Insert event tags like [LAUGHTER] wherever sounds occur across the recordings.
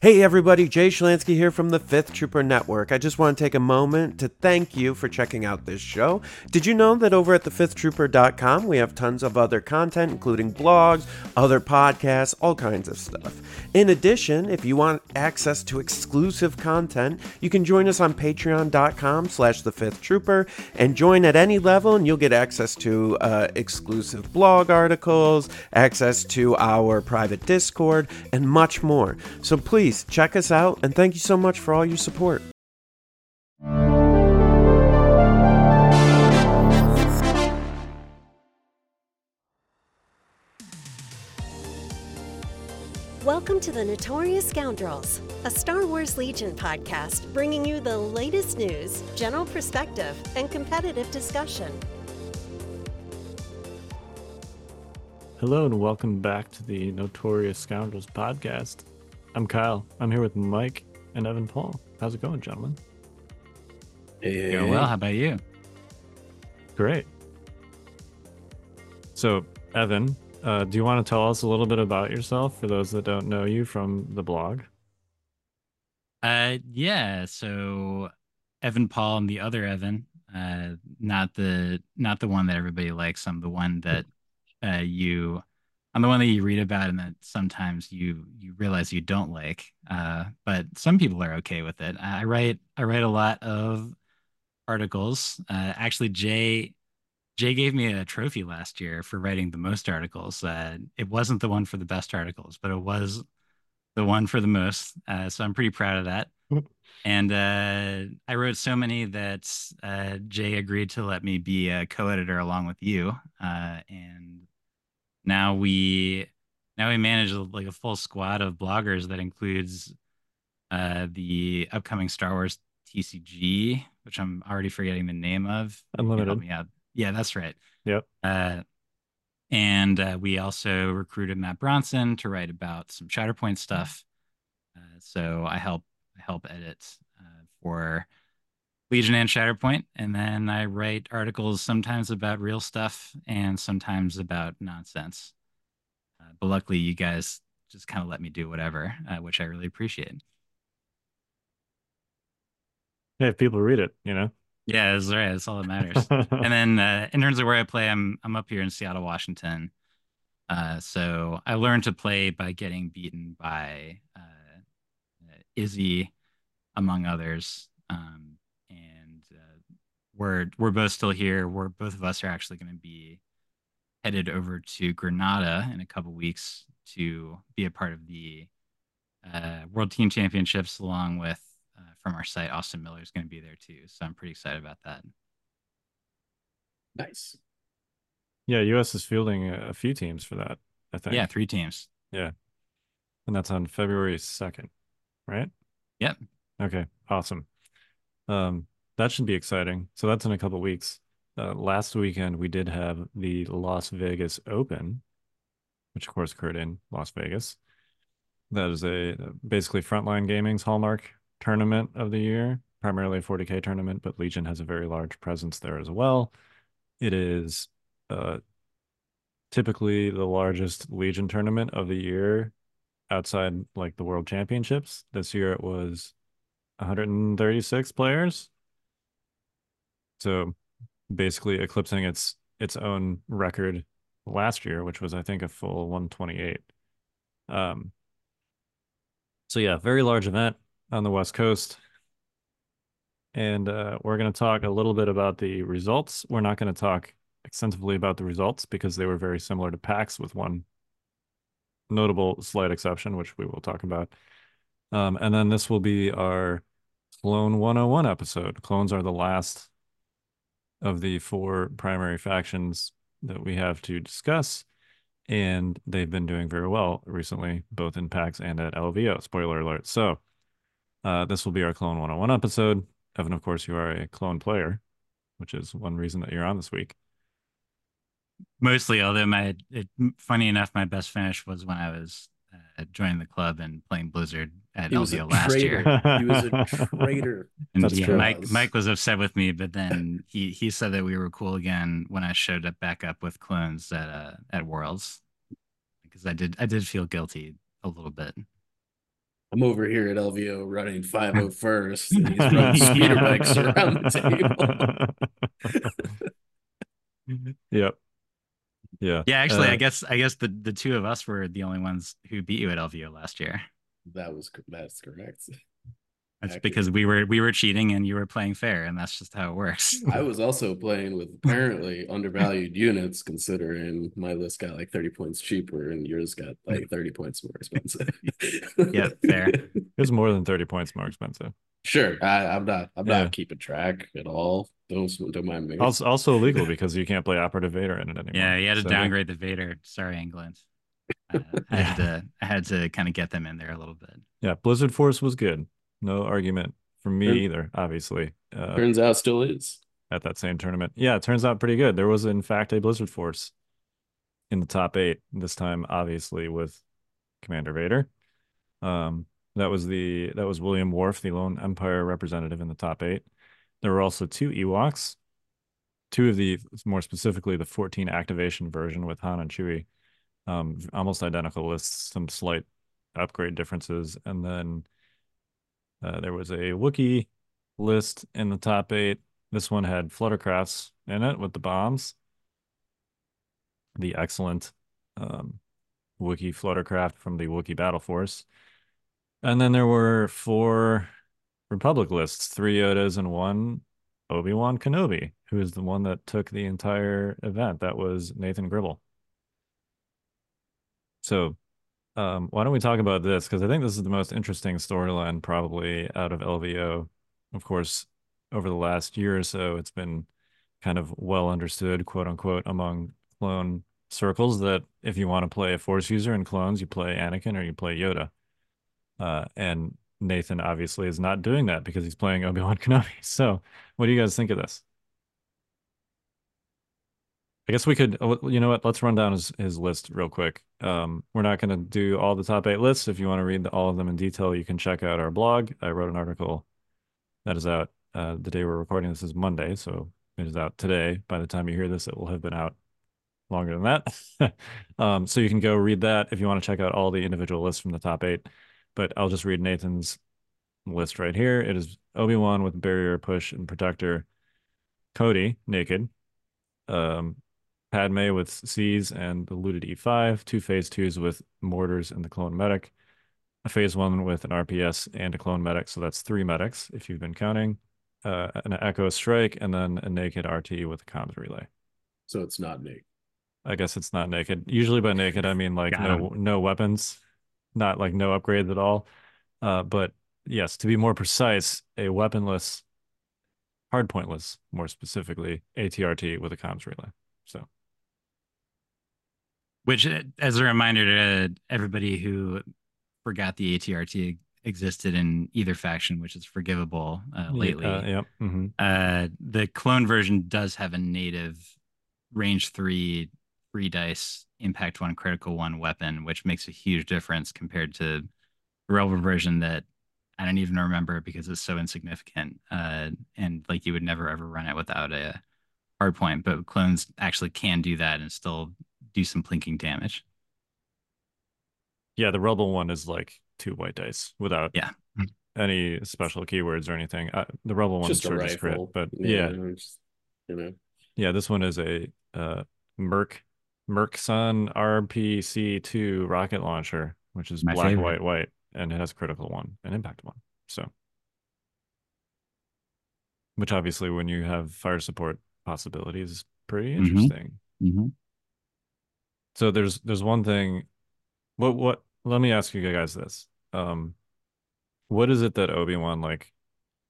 Hey everybody, Jay Schlansky here from the Fifth Trooper Network. I just want to take a moment to thank you for checking out this show. Did you know that over at thefifthtrooper.com we have tons of other content, including blogs, other podcasts, all kinds of stuff. In addition, if you want access to exclusive content, you can join us on patreon.com slash the fifth trooper and join at any level and you'll get access to uh, exclusive blog articles, access to our private Discord, and much more. So please check us out and thank you so much for all your support. Welcome to the Notorious Scoundrels, a Star Wars Legion podcast bringing you the latest news, general perspective, and competitive discussion. Hello and welcome back to the Notorious Scoundrels podcast. I'm Kyle. I'm here with Mike and Evan Paul. How's it going, gentlemen? Hey, Going well. How about you? Great. So, Evan, uh, do you want to tell us a little bit about yourself for those that don't know you from the blog? Uh, yeah. So, Evan Paul and the other Evan, uh, not the not the one that everybody likes. I'm the one that uh, you I'm the one that you read about and that sometimes you you realize you don't like. Uh, but some people are okay with it. I write I write a lot of articles. Uh, actually, Jay Jay gave me a trophy last year for writing the most articles. Uh, it wasn't the one for the best articles, but it was the one for the most. Uh, so I'm pretty proud of that. And uh, I wrote so many that uh, Jay agreed to let me be a co-editor along with you. Uh, and now we now we manage like a full squad of bloggers that includes uh, the upcoming Star Wars TCG, which I'm already forgetting the name of. Unlimited. Help me out. Yeah, that's right. Yep. Uh, and uh, we also recruited Matt Bronson to write about some Shatterpoint stuff. Uh, so I help I help edit uh, for Legion and Shatterpoint, and then I write articles sometimes about real stuff and sometimes about nonsense. Uh, but luckily, you guys just kind of let me do whatever, uh, which I really appreciate. Yeah, if people read it, you know. Yeah, that's right. That's all that matters. [LAUGHS] and then uh, in terms of where I play, I'm I'm up here in Seattle, Washington. Uh, so I learned to play by getting beaten by uh, Izzy, among others. Um, uh, we're we're both still here. We're both of us are actually going to be headed over to Granada in a couple weeks to be a part of the uh, World Team Championships, along with uh, from our site, Austin Miller is going to be there too. So I'm pretty excited about that. Nice. Yeah, US is fielding a, a few teams for that, I think. Yeah, three teams. Yeah. And that's on February 2nd, right? Yep. Okay, awesome. Um, that should be exciting. So that's in a couple weeks. Uh, last weekend we did have the Las Vegas Open, which of course occurred in Las Vegas. That is a basically Frontline Gaming's hallmark tournament of the year, primarily a 40k tournament, but Legion has a very large presence there as well. It is uh, typically the largest Legion tournament of the year outside like the World Championships. This year it was 136 players. So basically eclipsing its its own record last year, which was I think a full 128. Um so yeah, very large event on the West Coast. And uh, we're going to talk a little bit about the results. We're not going to talk extensively about the results because they were very similar to PAX with one notable slight exception, which we will talk about. Um, and then this will be our Clone 101 episode. Clones are the last of the four primary factions that we have to discuss. And they've been doing very well recently, both in PAX and at LVO. Spoiler alert. So, uh, this will be our Clone 101 episode. Evan, of course, you are a clone player, which is one reason that you're on this week. Mostly, although my it, funny enough, my best finish was when I was uh, joining the club and playing Blizzard at He was LVO last traitor. year. He was a traitor. [LAUGHS] And That's yeah, true. Mike Mike was upset with me, but then he he said that we were cool again when I showed up back up with clones at uh at Worlds because I did I did feel guilty a little bit. I'm over here at LVO running 501st, and he's running [LAUGHS] speeder bikes around the table. [LAUGHS] yep. Yeah. Yeah, actually, Uh, I guess I guess the the two of us were the only ones who beat you at LVO last year. That was that's correct. [LAUGHS] That's Accurate. because we were we were cheating and you were playing fair, and that's just how it works. [LAUGHS] I was also playing with apparently undervalued units, considering my list got like 30 points cheaper and yours got like 30 points more expensive. [LAUGHS] Yeah, fair. It was more than 30 points more expensive. Sure, I, I'm not. I'm Yeah. not keeping track at all. Don't don't mind me. Also, also illegal because you can't play Operative Vader in it anymore. Yeah, you had to So, downgrade the Vader. Sorry, England. Uh, I had to I had to kind of get them in there a little bit. Yeah, Blizzard Force was good. No argument from me Turn- either, obviously, uh, Turns out, still is. at that same tournament. Yeah, it turns out pretty good. There was, in fact, a Blizzard Force in the top eight, this time, obviously, with Commander Vader. Um, that was the that was William Worf, the lone Empire representative in the top eight. There were also two Ewoks, two of the more specifically the 14 activation version with Han and Chewie. Um, almost identical with some slight upgrade differences, and then uh, there was a Wookiee list in the top eight. This one had fluttercrafts in it with the bombs. The excellent um, Wookiee fluttercraft from the Wookiee Battle Force. And then there were four Republic lists, three Yodas and one Obi-Wan Kenobi, who is the one that took the entire event. That was Nathan Gribble. So um, why don't we talk about this? Because I think this is the most interesting storyline probably out of LVO. Of course, over the last year or so, it's been kind of well understood, quote unquote, among clone circles that if you want to play a Force user in clones, you play Anakin or you play Yoda. Uh, and Nathan obviously is not doing that because he's playing Obi-Wan [LAUGHS] Kenobi. So, what do you guys think of this? I guess we could, uh, you know what? Let's run down his, his list real quick. Um, we're not going to do all the top eight lists. If you want to read all of them in detail, you can check out our blog. I wrote an article that is out uh, the day we're recording. This is Monday, so it is out today. By the time you hear this, it will have been out longer than that. [LAUGHS] um, so you can go read that if you want to check out all the individual lists from the top eight. But I'll just read Nathan's list right here. It is Obi-Wan with barrier, push, and protector. Cody naked. Um, Padme with C's and the looted E5, two phase twos with mortars and the clone medic, a phase one with an RPS and a clone medic. So that's three medics if you've been counting. Uh, an Echo strike and then a naked RT with a comms relay. So it's not naked. I guess it's not naked. Usually by naked I mean like Got no no weapons, not like no upgrades at all. Uh, but yes, to be more precise, a weaponless, hard pointless, more specifically, ATRT with a comms relay. So Which, uh, as a reminder to everybody who forgot the ATRT existed in either faction, which is forgivable uh, lately. Uh, yep. hmm Uh, the clone version does have a native range three, three dice, impact one, critical one weapon, which makes a huge difference compared to the Rebel version that I don't even remember because it's so insignificant. Uh, and like you would never ever run it without a hard point, but clones actually can do that and still do some plinking damage. Yeah, the Rebel one is like two white dice without Yeah. any special keywords or anything. Uh, the Rebel one Just a surges crit, but yeah, just, you know. yeah, this one is a uh, Merc Merc Sun RPC two rocket launcher, which is My black, favorite. white, white, and it has critical one and impact one. So, which obviously, when you have fire support possibilities, is pretty Mhm. interesting. So there's there's one thing. What what? Let me ask you guys this. Um, what is it that Obi Wan like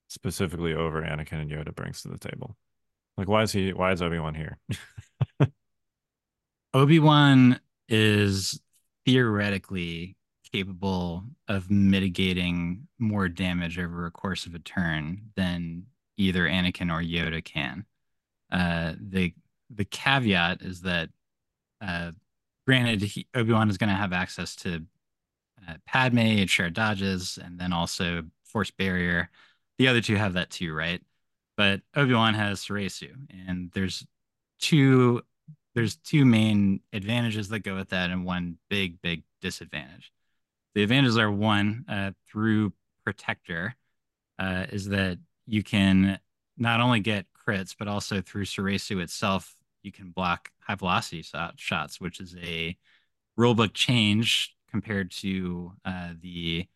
specifically over Anakin and Yoda brings to the table? Like, why is he? Why is Obi Wan here? [LAUGHS] Obi Wan is theoretically capable of mitigating more damage over a course of a turn than either Anakin or Yoda can. Uh, the the caveat is that, uh, granted, Obi Wan is going to have access to uh, Padme and shared dodges, and then also Force Barrier. The other two have that too, right? But Obi Wan has Soresu, and there's two there's two main advantages that go with that and one big big disadvantage the advantages are one uh, through protector uh, is that you can not only get crits but also through Soresu itself you can block high velocity shots, which is a rulebook change compared to uh, the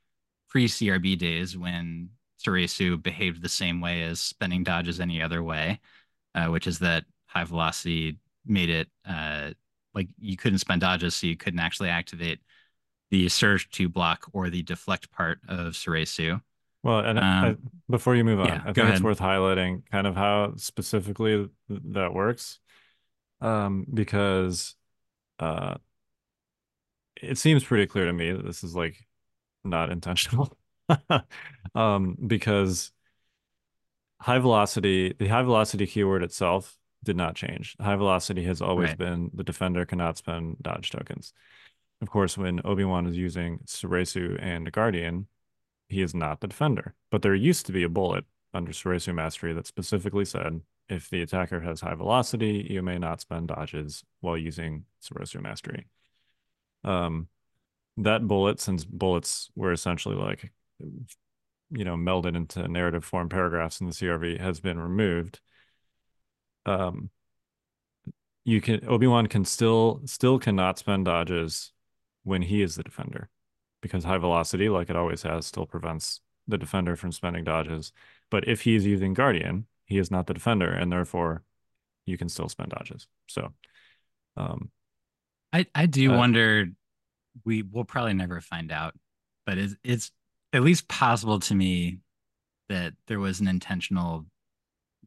pre CRB days when Soresu behaved the same way as spending dodges any other way, uh, which is that high velocity made it uh, like you couldn't spend dodges, so you couldn't actually activate the surge to block or the deflect part of Soresu. Well, and um, I, before you move on, yeah, I think it's worth highlighting kind of how specifically that works, um, because uh, it seems pretty clear to me that this is like not intentional, [LAUGHS] um, because high velocity, the high velocity keyword itself did not change. High velocity has always right. been the defender cannot spend dodge tokens. Of course, when Obi-Wan is using Soresu and Guardian, he is not the defender. But there used to be a bullet under Soresu Mastery that specifically said if the attacker has high velocity, you may not spend dodges while using Soresu Mastery. Um, that bullet, since bullets were essentially like, you know, melded into narrative form paragraphs in the CRB, has been removed um you can Obi-Wan can still still cannot spend dodges when he is the defender because high velocity like it always has still prevents the defender from spending dodges but if he's using guardian he is not the defender and therefore you can still spend dodges so um i i do uh, wonder we will probably never find out but it's it's at least possible to me that there was an intentional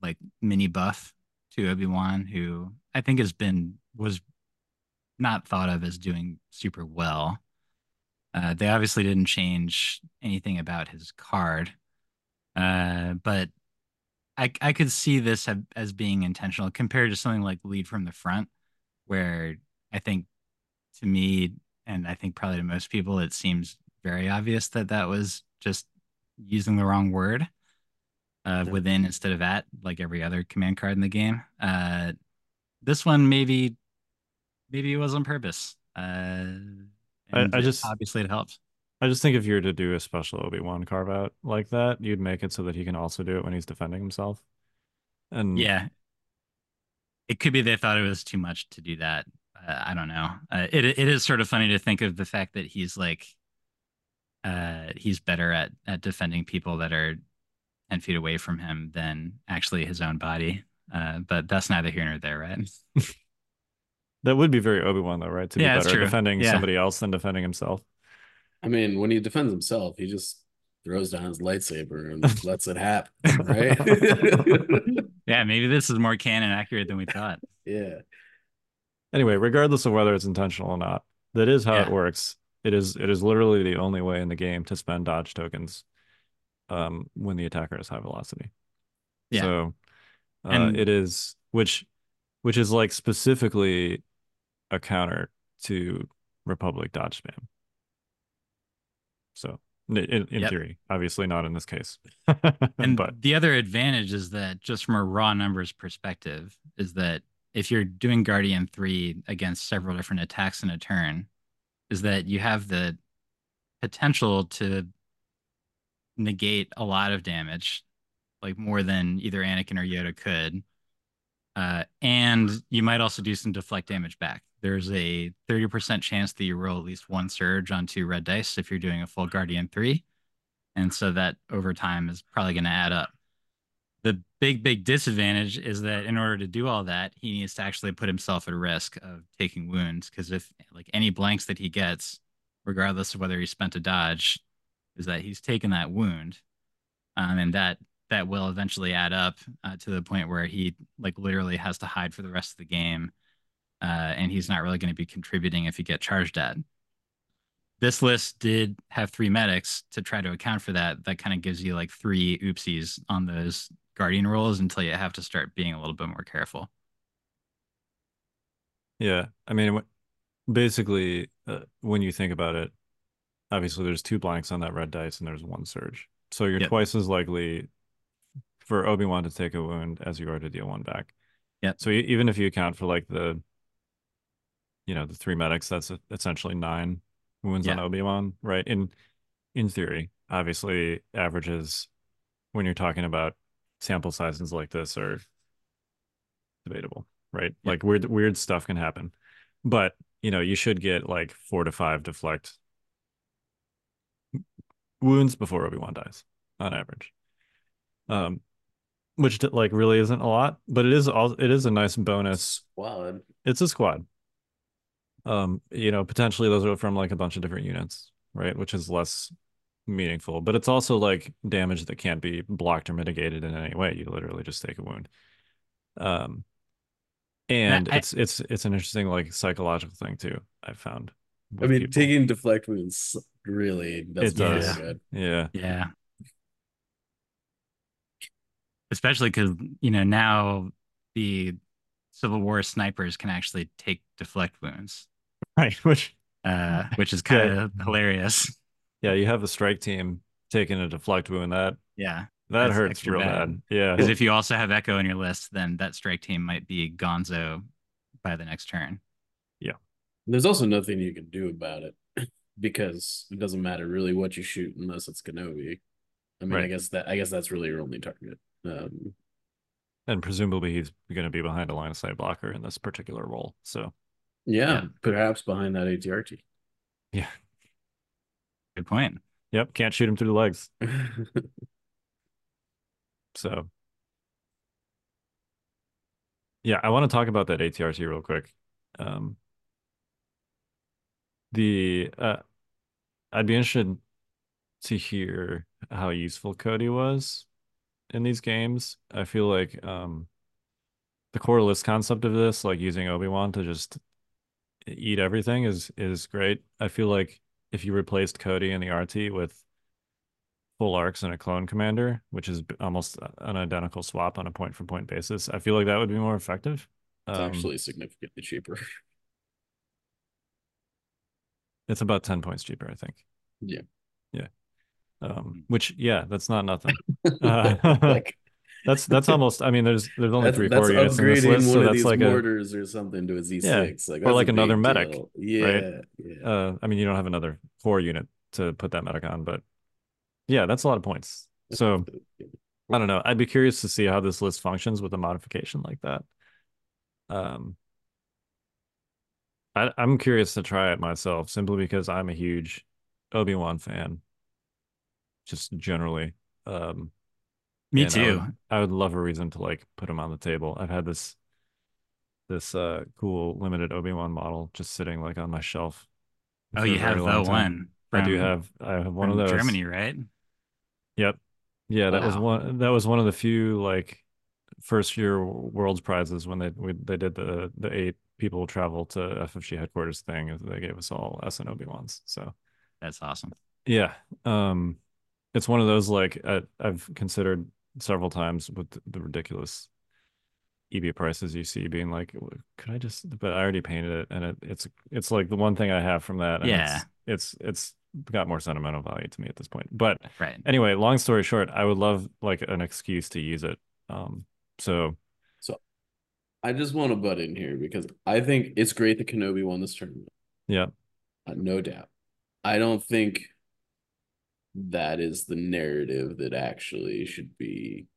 like mini buff to Obi-Wan, who I think has been was not thought of as doing super well. Uh, they obviously didn't change anything about his card, uh, but I I could see this as being intentional compared to something like lead from the front, where I think to me and I think probably to most people it seems very obvious that that was just using the wrong word uh, within instead of at, like every other command card in the game. Uh, this one maybe maybe it was on purpose. Uh, I, I just obviously it helps. I just think if you were to do a special Obi Wan carve out like that, you'd make it so that he can also do it when he's defending himself. And yeah, it could be they thought it was too much to do that. Uh, I don't know. Uh, it it is sort of funny to think of the fact that he's like, uh, he's better at at defending people that are 10 feet away from him than actually his own body. Uh, but that's neither here nor there, right? [LAUGHS] that would be very Obi Wan, though, right? To yeah, be better defending yeah. somebody else than defending himself. I mean, when he defends himself, he just throws down his lightsaber and [LAUGHS] lets it happen, right? [LAUGHS] yeah, maybe this is more canon accurate than we thought. Yeah. Anyway, regardless of whether it's intentional or not, that is how yeah. it works. It is it is literally the only way in the game to spend dodge tokens um, when the attacker has high velocity. Yeah. So uh, and... it is which which is like specifically a counter to Republic dodge spam. So in, in yep. theory, obviously not in this case. [LAUGHS] and but the other advantage is that just from a raw numbers perspective, is that if you're doing Guardian 3 against several different attacks in a turn, is that you have the potential to negate a lot of damage, like more than either Anakin or Yoda could. Uh, and you might also do some deflect damage back. There's a 30% chance that you roll at least one surge on two red dice if you're doing a full Guardian 3. And so that over time is probably going to add up. The big, big disadvantage is that in order to do all that, he needs to actually put himself at risk of taking wounds. Because if, like, any blanks that he gets, regardless of whether he spent a dodge, is that he's taken that wound, um, and that that will eventually add up uh, to the point where he like literally has to hide for the rest of the game, uh, and he's not really going to be contributing if you get charged at. This list did have three medics to try to account for that. That kind of gives you like three oopsies on those guardian rolls until you have to start being a little bit more careful. Yeah, I mean, basically, uh, when you think about it, obviously there's two blanks on that red dice and there's one surge. So you're yep. twice as likely for Obi-Wan to take a wound as you are to deal one back. Yeah. So even if you account for like the, you know, the three medics, that's essentially nine wounds on Obi-Wan, right? In in theory, obviously averages when you're talking about sample sizes like this are debatable, right? Yeah. Like weird weird stuff can happen. But, you know, you should get like 4 to 5 deflect wounds before Obi-Wan dies on average. Um which like really isn't a lot, but it is all it is a nice bonus Squad. it's a squad. Um, you know, potentially those are from like a bunch of different units, right? Which is less meaningful, but it's also like damage that can't be blocked or mitigated in any way. You literally just take a wound. Um, and I- it's it's it's an interesting like psychological thing too. I've found. I mean, people. taking deflect wounds really does It does. really good. yeah, Yeah. Especially because, you know, now the Civil War snipers can actually take deflect wounds, [LAUGHS] right. Which uh, which is kind of hilarious. yeah, you have a strike team taking a deflect wound that Yeah. that That's hurts real bad. bad. Yeah, Because if you also have Echo in your list, then that strike team might be gonzo by the next turn. Yeah, there's also nothing you can do about it [CLEARS THROAT] because it doesn't matter really what you shoot unless it's Kenobi. I mean, I guess that I guess that's really your only target. Um, and presumably he's going to be behind a line of sight blocker in this particular role. So yeah, Yeah. perhaps behind that ATRT. yeah, Good point. yep, can't shoot him through the legs. [LAUGHS] So, yeah, I want to talk about that ATRT real quick. Um, the uh, I'd be interested to hear how useful Cody was in these games. I feel like um, the core list concept of this, like using Obi-Wan to just eat everything, is is great. I feel like if you replaced Cody in the RT with full arcs and a clone commander, which is almost an identical swap on a point for point basis, I feel like that would be more effective. It's Um, actually significantly cheaper. [LAUGHS] it's about 10 points cheaper, I think. Yeah. Yeah. Um, which yeah, that's not nothing. [LAUGHS] Uh, [LAUGHS] like That's that's almost I mean there's there's only that's, three that's core units in this list, one so of that's these like a mortars or something to a Z6. Yeah, Like or like another medic, deal. Yeah, right? yeah. uh I mean you don't have another core unit to put that medic on, but yeah, that's a lot of points. So I don't know. I'd be curious to see how this list functions with a modification like that. Um, I, I'm curious to try it myself simply because I'm a huge Obi-Wan fan, just generally. Um, Me and I too. would, I would love a reason to like put them on the table. I've had this this uh cool limited Obi-Wan model just sitting like on my shelf. Oh, you have very the long time. one. I do from- have I have one of those. Germany, right? Yep. Yeah, that was one that was one of the few like first year world's prizes when they we, they did the the eight people travel to FFG headquarters thing. They gave us all S and Obi ones. So That's awesome. yeah, um, it's one of those like I, I've considered several times with the, the ridiculous EB prices you see, being like, could I just? But I already painted it, and it, it's it's like the one thing I have from that. and Yeah. it's, it's it's got more sentimental value to me at this point. But Right. anyway, long story short, I would love like an excuse to use it. Um, so so I just want to butt in here because I think it's great that Kenobi won this tournament. yeah, Uh, no doubt. I don't think that is the narrative that actually should be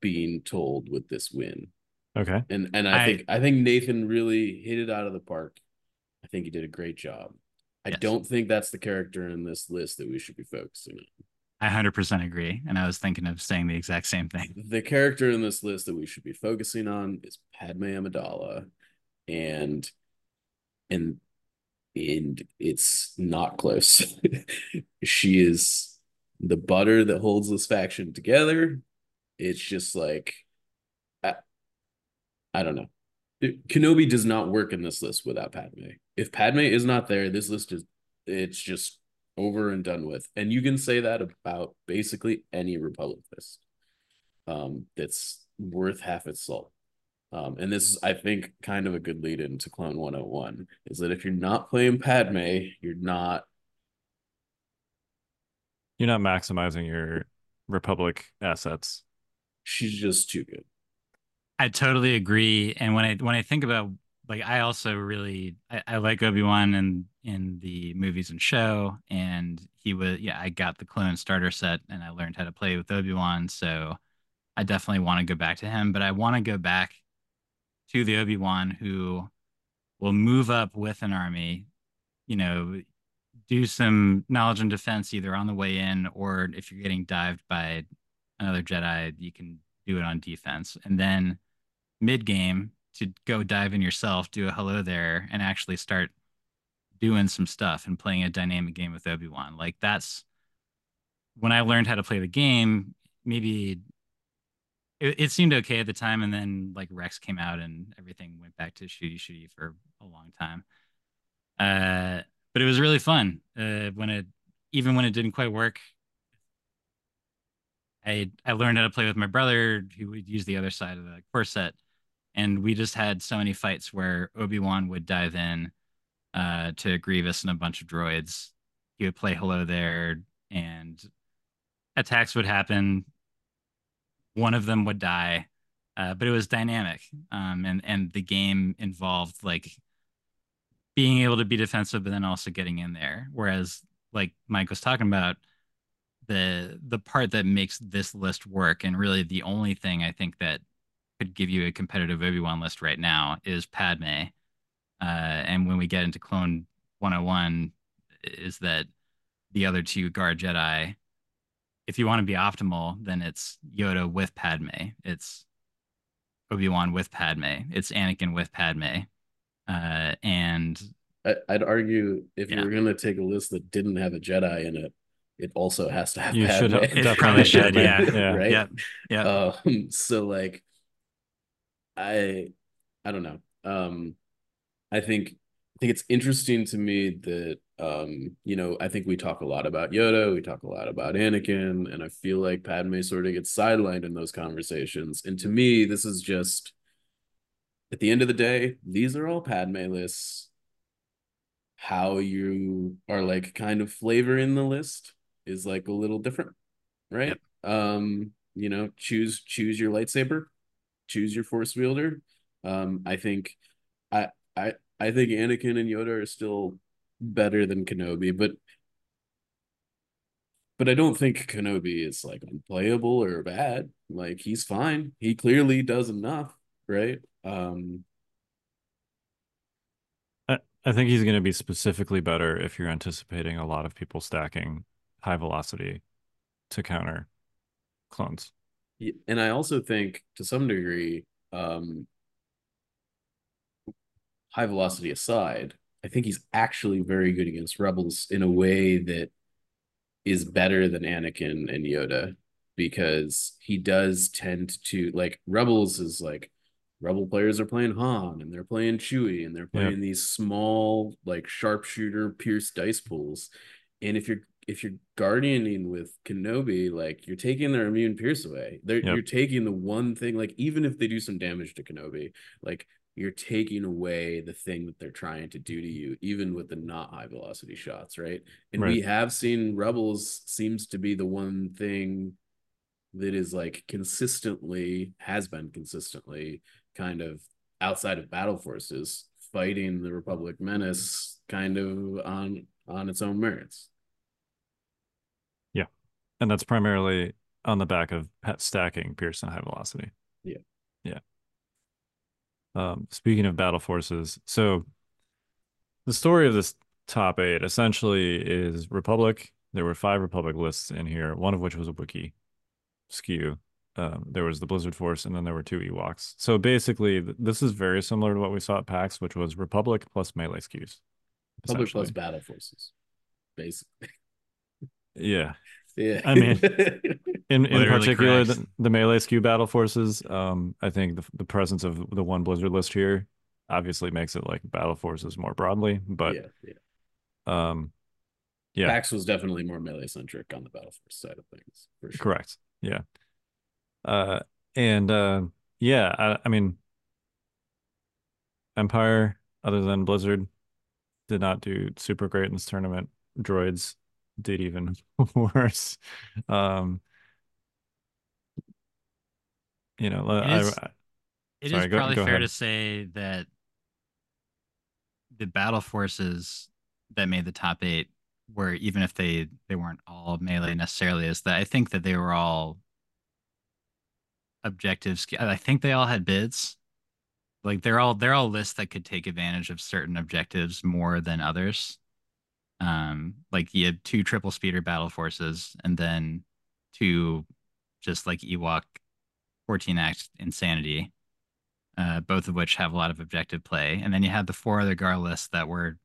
being told with this win. okay, And and I, I- think I think Nathan really hit it out of the park. I think he did a great job. I Yes. don't think that's the character in this list that we should be focusing on. I 100% agree. And I was thinking of saying the exact same thing. [LAUGHS] The character in this list that we should be focusing on is Padme Amidala, and and and it's not close. [LAUGHS] she is the butter that holds this faction together. It's just like I, I don't know. It- Kenobi does not work in this list without Padme. If Padme is not there, this list is it's just over and done with. And you can say that about basically any Republic list um, that's worth half its salt. Um, and this is, I think, kind of a good lead into Clone 101 is that if you're not playing Padme, you're not you're not maximizing your Republic assets. she's just too good. I totally agree. And when I when I think about like I also really I, I like Obi-Wan and in the movies and show, and he was yeah. I got the clone starter set, and I learned how to play with Obi Wan. So I definitely want to go back to him, but I want to go back to the Obi Wan who will move up with an army. You know, do some knowledge and defense either on the way in or if you're getting dived by another Jedi, you can do it on defense. And then mid game to go dive in yourself, do a hello there, and actually start doing some stuff and playing a dynamic game with Obi Wan. Like that's when I learned how to play the game. Maybe it, it, seemed okay at the time, and then like Rex came out and everything went back to shooty shooty for a long time. Uh, but it was really fun uh, when it even when it didn't quite work. I I learned how to play with my brother, who would use the other side of the core set, and we just had so many fights where Obi Wan would dive in uh, to Grievous and a bunch of droids. He would play hello there, and attacks would happen. One of them would die, uh, but it was dynamic, um, and and the game involved like being able to be defensive, but then also getting in there. Whereas, like Mike was talking about, the the part that makes this list work, and really the only thing I think that could give you a competitive Obi Wan list right now is Padme. Uh, and when we get into Clone 101, is that the other two guard Jedi? If you want to be optimal, then it's Yoda with Padme. It's Obi Wan with Padme. It's Anakin with Padme. Uh, and I, would argue if yeah. you were going to take a list that didn't have a Jedi in it, it also has to have. You Padme. should have, [LAUGHS] definitely should, yeah, yeah, right, yeah, yeah. Um, so like, I, I don't know. Um, I think I think it's interesting to me that um, you know, I think we talk a lot about Yoda, we talk a lot about Anakin, and I feel like Padme sort of gets sidelined in those conversations. And to me, this is just at the end of the day, these are all Padme lists. How you are like kind of flavoring the list is like a little different, right? Yep. Um, you know, choose choose your lightsaber, choose your force wielder. Um, I think I I I think Anakin and Yoda are still better than Kenobi, but but I don't think Kenobi is like unplayable or bad. Like he's fine. He clearly does enough, right? Um I, I think he's going to be specifically better if you're anticipating a lot of people stacking high velocity to counter clones. And I also think to some degree, um, high velocity aside, I think he's actually very good against rebels in a way that is better than Anakin and Yoda because he does tend to like rebels is like rebel players are playing Han and they're playing Chewie and they're playing yeah. these small like sharpshooter pierce dice pools. And if you're if you're guardianing with Kenobi, like you're taking their immune pierce away. They're yep. you're taking the one thing, like even if they do some damage to Kenobi, like you're taking away the thing that they're trying to do to you, even with the not high velocity shots, right? And right. we have seen Rebels seems to be the one thing that is like consistently has been consistently kind of outside of battle forces fighting the Republic menace kind of on on its own merits. Yeah. And that's primarily on the back of stacking Pearson high velocity. Yeah. Yeah. Um, speaking of battle forces, so the story of this top eight essentially is Republic. There were five Republic lists in here, one of which was a Wookiee skew. Um, there was the Blizzard Force, and then there were two Ewoks. So basically, this is very similar to what we saw at PAX, which was Republic plus melee skews. Republic plus battle forces, basically. Yeah, [LAUGHS] yeah. I mean, [LAUGHS] in in particular, the, the, melee skew battle forces. Um, I think the the presence of the one Blizzard list here obviously makes it like battle forces more broadly. But yeah, yeah. Um, yeah. PAX was definitely more melee centric on the battle force side of things. For sure. Correct. Yeah. Uh, and uh, yeah, I, I mean, Empire, other than Blizzard, did not do super great in this tournament. Droids did even [LAUGHS] worse. Um, you know, it I, is, I, it sorry, is go, probably go fair ahead. to say that the battle forces that made the top eight were even if they they weren't all melee necessarily is that I think that they were all objectives. I think they all had bids. Like they're all they're all lists that could take advantage of certain objectives more than others. Um, like you had two triple speeder battle forces, and then two just like Ewok 14 act insanity, uh, both of which have a lot of objective play. And then you had the four other Gar lists that were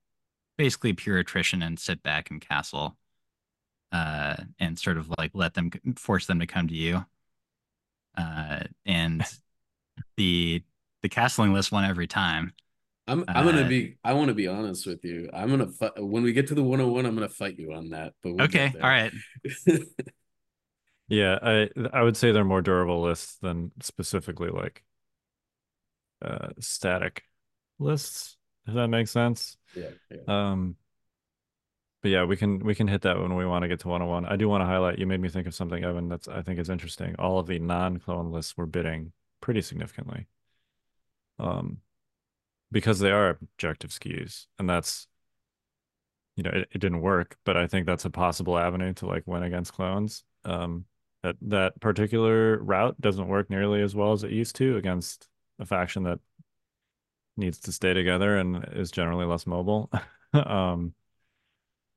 basically pure attrition and sit back and castle, uh, and sort of like let them force them to come to you. Uh, and the the castling list won every time. I'm I'm gonna uh, be I want to be honest with you. I'm gonna when we get to the 101, I'm gonna fight you on that. But we'll okay, all right. [LAUGHS] yeah, I I would say they're more durable lists than specifically like uh static lists. If that makes sense. Yeah, yeah. Um. But yeah, we can we can hit that when we want to get to 101. I do want to highlight. You made me think of something, Evan. That's I think is interesting. All of the non-clone lists were bidding pretty significantly. Um because they are objective skews and that's you know it, it didn't work but i think that's a possible avenue to like win against clones um that that particular route doesn't work nearly as well as it used to against a faction that needs to stay together and is generally less mobile. [LAUGHS] Um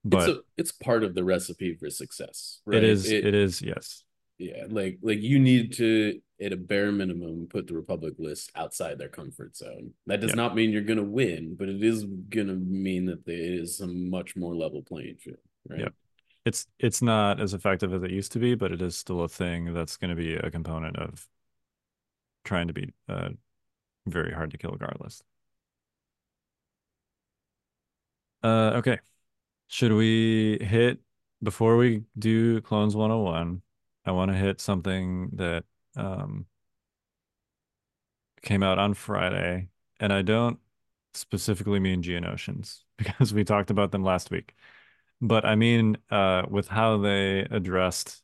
but it's, a, it's part of the recipe for success right? it is it, it is yes. Yeah like like you need to at a bare minimum put the republic list outside their comfort zone. That does not mean you're going to win but it is going to mean that there is a much more level playing field right? Yep. It's it's not as effective as it used to be but it is still a thing that's going to be a component of trying to be uh, very hard to kill regardless. Uh okay. Should we hit before we do clones 101 I want to hit something that um, came out on Friday, and I don't specifically mean Geonosians [LAUGHS] because we talked about them last week, but I mean uh, with how they addressed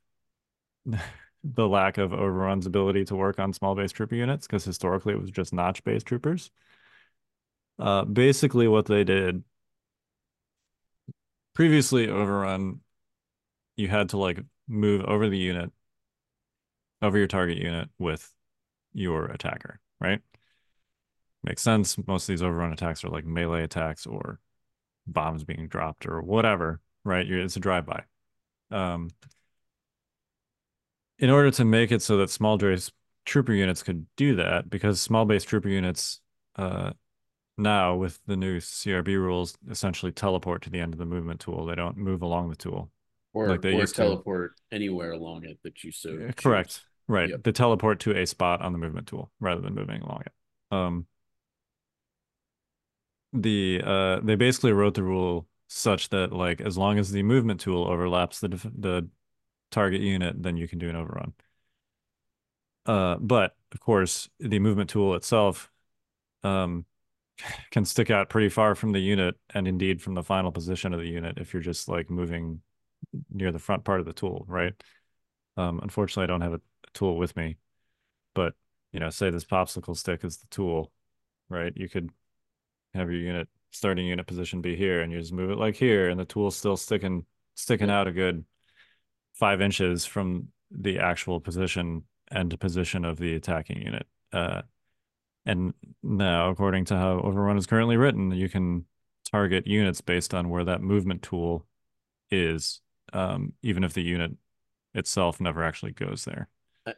[LAUGHS] the lack of Overrun's ability to work on small base trooper units because historically it was just notch based troopers. Uh, basically, what they did previously, Overrun, you had to like move over the unit, over your target unit with your attacker, right? Makes sense. Most of these overrun attacks are like melee attacks or bombs being dropped or whatever, right? It's a drive-by. Um, in order to make it so that small base trooper units could do that, because small base trooper units uh, now with the new CRB rules essentially teleport to the end of the movement tool. They don't move along the tool or like they or teleport to. anywhere along it that you so choose. correct right yep. they teleport to a spot on the movement tool rather than moving along it um the uh they basically wrote the rule such that like as long as the movement tool overlaps the the target unit then you can do an overrun uh but of course the movement tool itself um [LAUGHS] can stick out pretty far from the unit and indeed from the final position of the unit if you're just like moving near the front part of the tool, right? Um, unfortunately, I don't have a, a tool with me, but you know, say this popsicle stick is the tool, right? You could have your unit starting unit position be here, and you just move it like here, and the tool's still sticking sticking out a good five inches from the actual position and position of the attacking unit. Uh, and now, according to how Overrun is currently written, you can target units based on where that movement tool is um, even if the unit itself never actually goes there.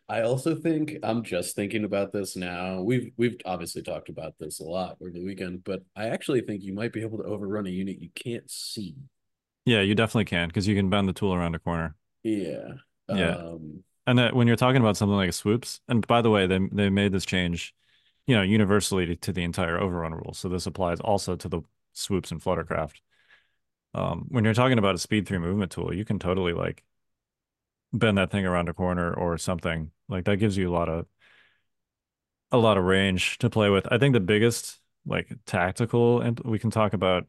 I also think I'm just thinking about this now. We've we've obviously talked about this a lot over the weekend, but I actually think you might be able to overrun a unit you can't see. Yeah, you definitely can because you can bend the tool around a corner. Yeah. Yeah. Um, and that when you're talking about something like swoops, and by the way, they they made this change, you know, universally to, to the entire overrun rule. So this applies also to the swoops and fluttercraft um, when you're talking about a speed three movement tool, you can totally like bend that thing around a corner or something. Like that gives you a lot of a lot of range to play with. I think the biggest like tactical and we can talk about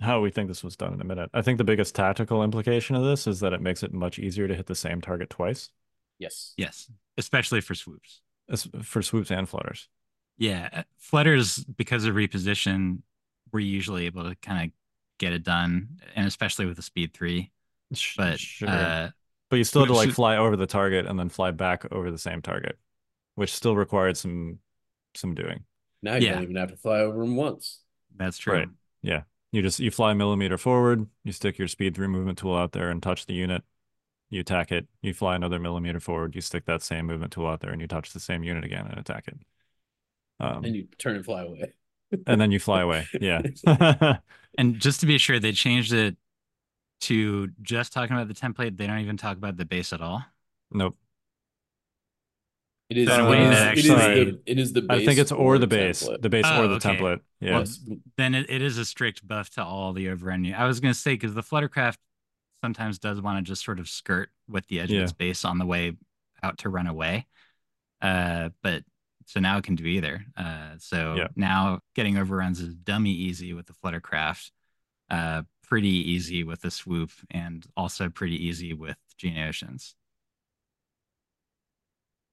how we think this was done in a minute. I think the biggest tactical implication of this is that it makes it much easier to hit the same target twice. Yes. Yes. Especially for swoops. As for swoops and flutters. Yeah. Uh, flutters, because of reposition, we're usually able to kind of get it done, and especially with the speed three. Sh- But sure. uh, But you still had to like fly over the target and then fly back over the same target, which still required some some doing. Now you Yeah. don't even have to fly over them once. that's true. Right. You just you fly a millimeter forward, you stick your speed three movement tool out there and touch the unit. You attack it. You fly another millimeter forward. You stick that same movement tool out there and you touch the same unit again and attack it. Um, And you turn and fly away. and then you fly away. Yeah. [LAUGHS] [LAUGHS] And just to be sure, they changed it to just talking about the template. They don't even talk about the base at all. nope. It is, So in a way it is- that it is the, it is the I think it's or the template. base, the base Oh, or the okay. template. Yeah. Well, Then it, it is a strict buff to all the overrun. I was going to say, because the Fluttercraft sometimes does want to just sort of skirt with the edge Yeah. of its base on the way out to run away. Uh, but so now it can do either. Uh, so Yeah. now getting overruns is dummy easy with the Fluttercraft, uh, pretty easy with the swoop, and also pretty easy with Geonosians.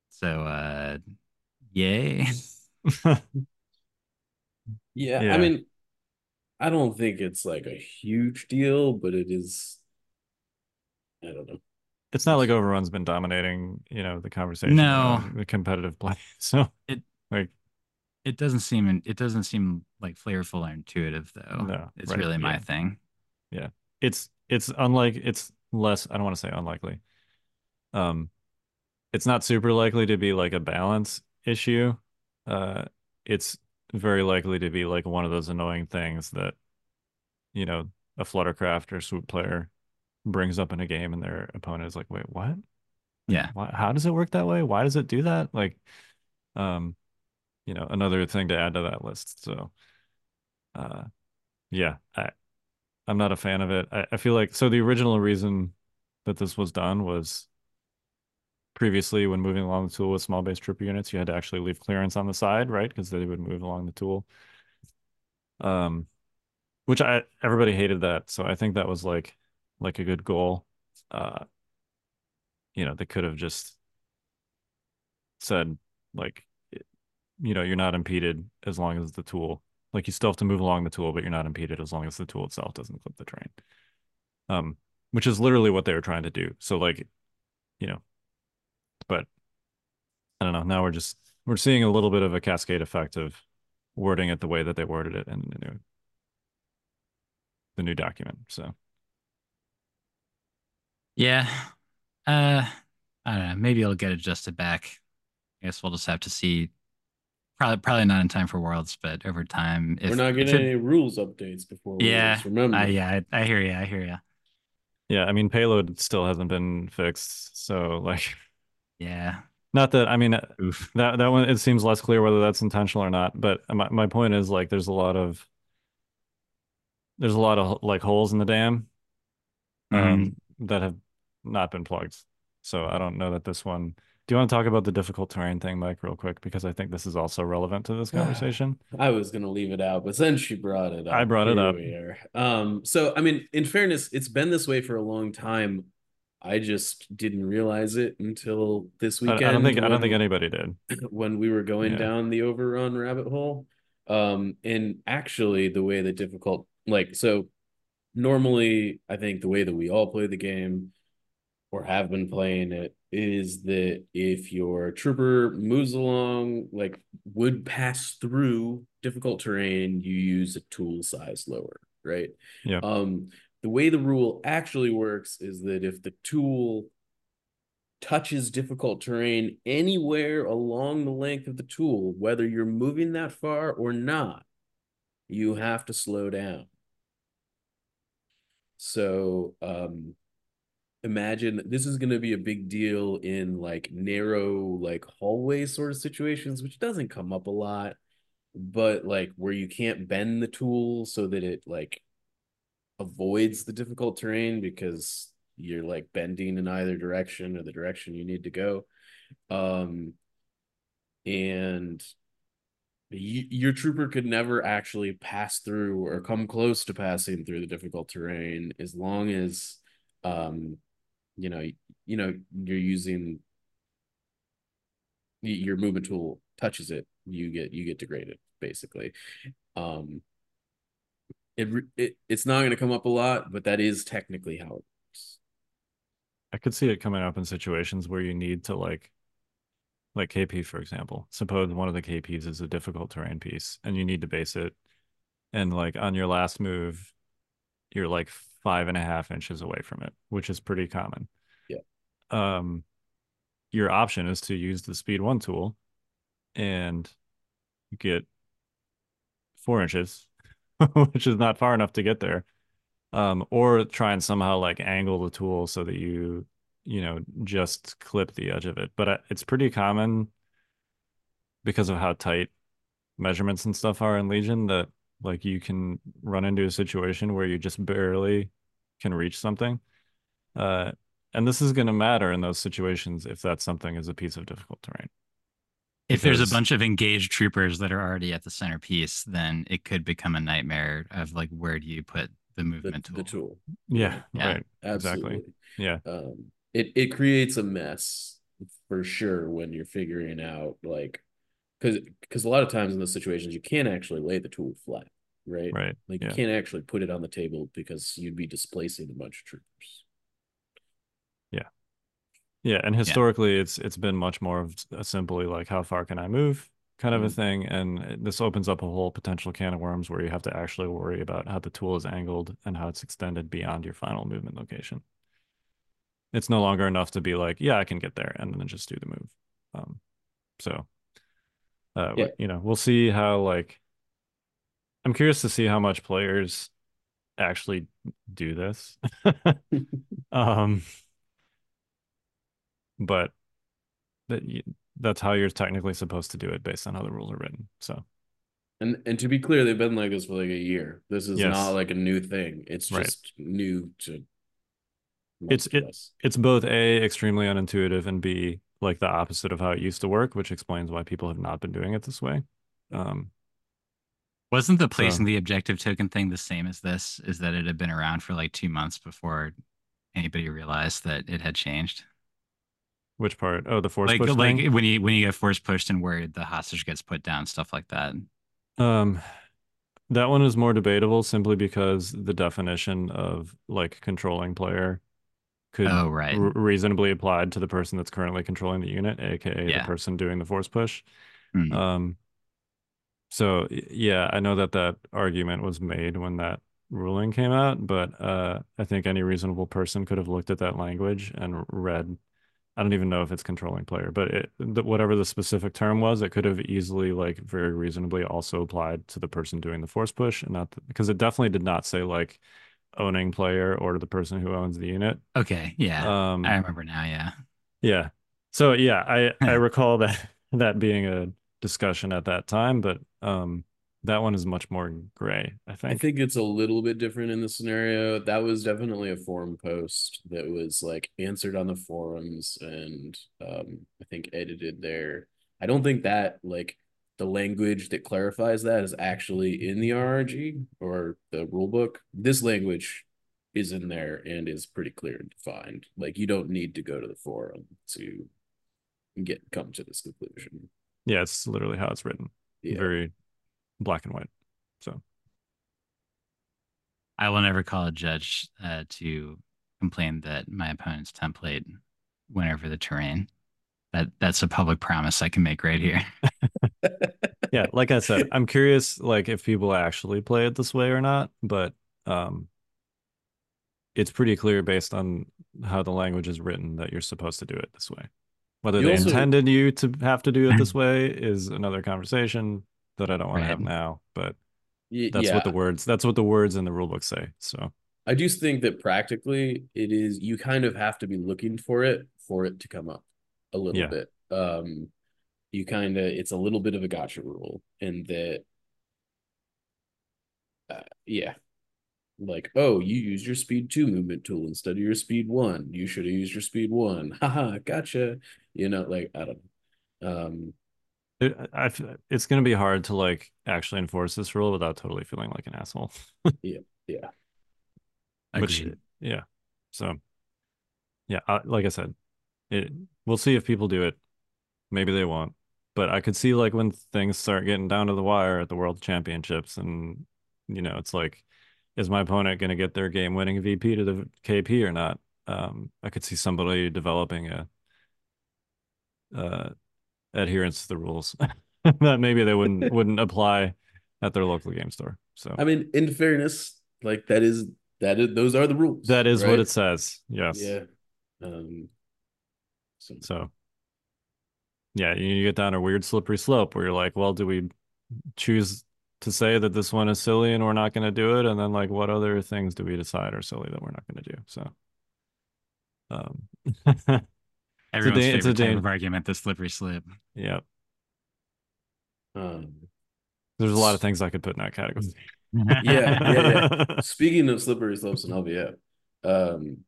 So, uh, yay. Yeah, [LAUGHS] Yeah. I mean, I don't think it's like a huge deal, but it is. I don't know. it's not like overrun's been dominating, you know, the conversation. No. the competitive play. [LAUGHS] So It- like It doesn't seem it doesn't seem like flavorful or intuitive though. No, it's right, really my yeah. it's it's unlike it's less I don't want to say unlikely. Um it's not super likely to be like a balance issue. Uh it's very likely to be like one of those annoying things that you know, a fluttercraft or swoop player brings up in a game and their opponent is like, "Wait, what? Yeah. Why, how does it work that way? Why does it do that?" Like um you know, another thing to add to that list. So uh yeah, I I'm not a fan of it. I, I feel like so the original reason that this was done was previously when moving along the tool with small base trooper units, you had to actually leave clearance on the side, right? Because they would move along the tool. Um, which I everybody hated that, so I think that was like like a good goal. Uh, you know, they could have just said like, you know, you're not impeded as long as the tool like you still have to move along the tool, but you're not impeded as long as the tool itself doesn't clip the train. Um, which is literally what they were trying to do. So like, you know, but I don't know. Now we're just we're seeing a little bit of a cascade effect of wording it the way that they worded it in the new the new document. So Yeah. Uh I don't know. Maybe it'll get adjusted back. I guess we'll just have to see. Probably probably not in time for Worlds, but over time. If, We're not if getting it- any rules updates before. Yeah, Worlds, remember. I, yeah, I, I hear you. I hear you. yeah, I mean payload still hasn't been fixed. So like Yeah. not that I mean Oof. that that one it seems less clear whether that's intentional or not but my, my point is like there's a lot of there's a lot of like holes in the dam um that have not been plugged so i don't know that this one do you want to talk about the difficult terrain thing mike real quick because i think this is also relevant to this conversation I was gonna leave it out, but since she brought it up, I brought it here up. Um, so I mean, in fairness, it's been this way for a long time. I just didn't realize it until this weekend. I don't think i don't think anybody did [LAUGHS] when we were going Yeah. down the overrun rabbit hole. Um, and actually, the way the difficult, like, so normally, I think the way that we all play the game or have been playing it is that if your trooper moves along, like, would pass through difficult terrain, you use a tool size lower, right? Yeah. Um, the way the rule actually works is that if the tool touches difficult terrain anywhere along the length of the tool, whether you're moving that far or not, you have to slow down. So, um, imagine this is going to be a big deal in like narrow, like hallway sort of situations, which doesn't come up a lot, but like where you can't bend the tool so that it like avoids the difficult terrain because you're like bending in either direction or the direction you need to go. Um, and your trooper could never actually pass through or come close to passing through the difficult terrain as long as, um, you know, you know, you're using your movement tool touches it, you get you get degraded basically. Um, it, it it's not going to come up a lot, but that is technically how it works. I could see it coming up in situations where you need to like like KP, for example. Suppose one of the KPs is a difficult terrain piece and you need to base it. And like on your last move, you're like five and a half inches away from it, which is pretty common. Yeah. Um, your option is to use the speed one tool and get four inches, [LAUGHS] which is not far enough to get there. Um, or try and somehow like angle the tool so that you you know, just clip the edge of it. But uh, it's pretty common because of how tight measurements and stuff are in Legion that like you can run into a situation where you just barely can reach something. Uh, and this is going to matter in those situations if that something is a piece of difficult terrain. If there's a bunch of engaged troopers that are already at the centerpiece, then it could become a nightmare of like where do you put the movement the, tool? the tool. Yeah, Yeah. right. Absolutely. Exactly. Yeah. Um, it it creates a mess for sure when you're figuring out like because because a lot of times in those situations you can't actually lay the tool flat, right? Right. Like yeah. you can't actually put it on the table because you'd be displacing a bunch of troopers. Yeah, Yeah. and historically it's it's been much more of a simply like how far can I move kind of a Mhm. thing and this opens up a whole potential can of worms where you have to actually worry about how the tool is angled and how it's extended beyond your final movement location. It's no longer enough to be like, yeah, I can get there and then just do the move. Um so uh Yeah. you know, we'll see how like I'm curious to see how much players actually do this. [LAUGHS] [LAUGHS] um but that that's how you're technically supposed to do it based on how the rules are written. So And and to be clear, they've been like this for like a year. This is Yes. not like a new thing. It's Right. just new to It's- us. it's both a extremely unintuitive and b like the opposite of how it used to work, which explains why people have not been doing it this way. Um, Wasn't the placing So- the objective token thing the same as this? Is that it had been around for like two months before anybody realized that it had changed? which part? Oh, the force like push like thing? when you when you get force pushed and where the hostage gets put down, stuff like that. Um, that one is more debatable simply because the definition of like controlling player could Oh, right. reasonably applied to the person that's currently controlling the unit, aka Yeah. the person doing the force push. Hmm. Um, so yeah, I know that that argument was made when that ruling came out, but uh, I think any reasonable person could have looked at that language and read. I don't even know if it's controlling player, but it, the, whatever the specific term was, it could have easily, like, very reasonably also applied to the person doing the force push, and not because it definitely did not say like owning player or the person who owns the unit. Okay, yeah. Um, I remember now, yeah. yeah. So yeah, I [LAUGHS] I recall that [LAUGHS] that being a discussion at that time, but um that one is much more gray, I think. I think. think it's a little bit different in the scenario. That was definitely a forum post that was like answered on the forums and um I think edited there. I don't think that like the language that clarifies that is actually in the RRG or the rule book. This language is in there and is pretty clear and defined. Like you don't need to go to the forum to get come to this conclusion. Yeah, it's literally how it's written. Yeah. Very black and white. So I will never call a judge uh, to complain that my opponent's template went over the terrain. That that's a public promise I can make right here. [LAUGHS] yeah, like I said, [LAUGHS] I'm curious like if people actually play it this way or not, but um it's pretty clear based on how the language is written that you're supposed to do it this way. Whether You they also- intended you to have to do it this [LAUGHS] way is another conversation that I don't want to have now, but that's yeah. what the words that's what the words in the rule book say. So I do think that practically it is you kind of have to be looking for it for it to come up a little Yeah. bit. Um you kind of it's a little bit of a gotcha rule in that uh, yeah. Like, oh, you used your speed two movement tool instead of your speed one. You should have used your speed one. [LAUGHS] Haha, gotcha. You know, like I don't know. Um it, I f- it's going to be hard to like actually enforce this rule without totally feeling like an asshole. [LAUGHS] yeah. Yeah Which Agreed. yeah. So yeah, I, like I said, it we'll see if people do it. Maybe they won't. But I could see like when things start getting down to the wire at the world championships and you know, it's like is my opponent going to get their game winning VP to the KP or not? Um, I could see somebody developing a uh, adherence to the rules [LAUGHS] that maybe they wouldn't [LAUGHS] wouldn't apply at their local game store. So I mean, in fairness, like that is that is those are the rules. that is what it says. Yes. Yeah. Um. So So yeah, you you get down a weird slippery slope where you're like, well, do we choose to say that this one is silly and we're not going to do it? And then like, what other things do we decide are silly that we're not going to do? So, um, [LAUGHS] Everyone's da- it's a favorite type of argument, the slippery slip. Yep. um. there's a lot of things I could put in that category. Yeah, yeah, yeah. [LAUGHS] Speaking of slippery slopes and LVO, um,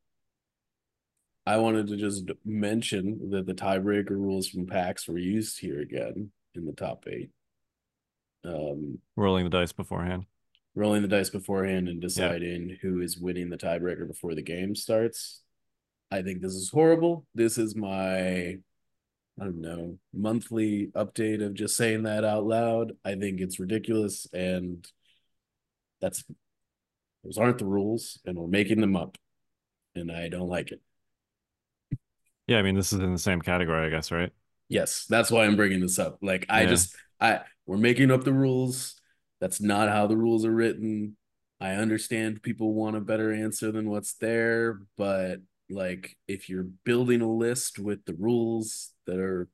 I wanted to just mention that the tiebreaker rules from PAX were used here again in the top eight. Um, Rolling the dice beforehand. rolling the dice beforehand and deciding who is winning the tiebreaker before the game starts. I think this is horrible. This is my, I don't know, monthly update of just saying that out loud. I think it's ridiculous, and that's those aren't the rules, and we're making them up, and I don't like it. Yeah, I mean, this is in the same category, I guess, right? Yes, that's why I'm bringing this up. Like I Yeah. just I we're making up the rules. That's not how the rules are written. I understand people want a better answer than what's there, but like if you're building a list with the rules that are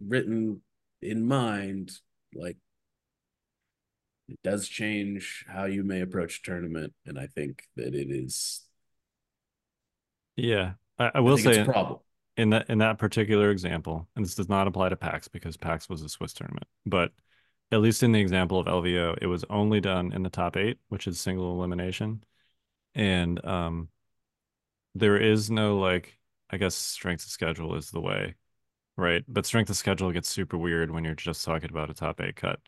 written in mind, like it does change how you may approach a tournament, and I think that it is Yeah, I, I I will it's say a problem. In that in that particular example, and this does not apply to PAX because PAX was a Swiss tournament, but at least in the example of LVO, it was only done in the top eight, which is single elimination, and um, there is no like, I guess strength of schedule is the way, right? But strength of schedule gets super weird when you're just talking about a top eight cut.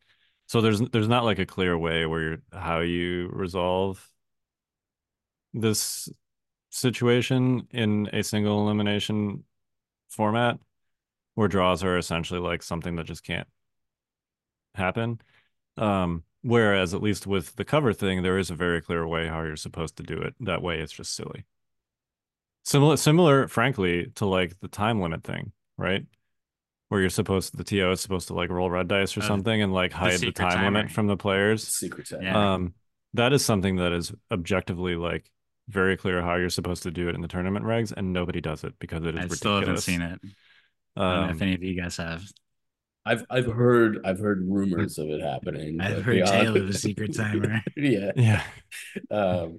So there's there's not like a clear way where you're how you resolve this situation in a single elimination format where draws are essentially like something that just can't happen. Um, whereas at least with the cover thing, there is a very clear way how you're supposed to do it. That way it's just silly. Similar similar, frankly, to like the time limit thing, right? Where you're supposed the TO is supposed to like roll red dice or Oh, something and like hide the, secret time timer. limit from the players. Secret tag. Yeah. Um, that is something that is objectively like very clear how you're supposed to do it in the tournament regs, and nobody does it because it is I ridiculous. still haven't seen it. I don't know Um, if any of you guys have. I've I've heard I've heard rumors of it happening. I've heard beyond- tale of a secret [LAUGHS] timer. yeah. [LAUGHS] yeah, Um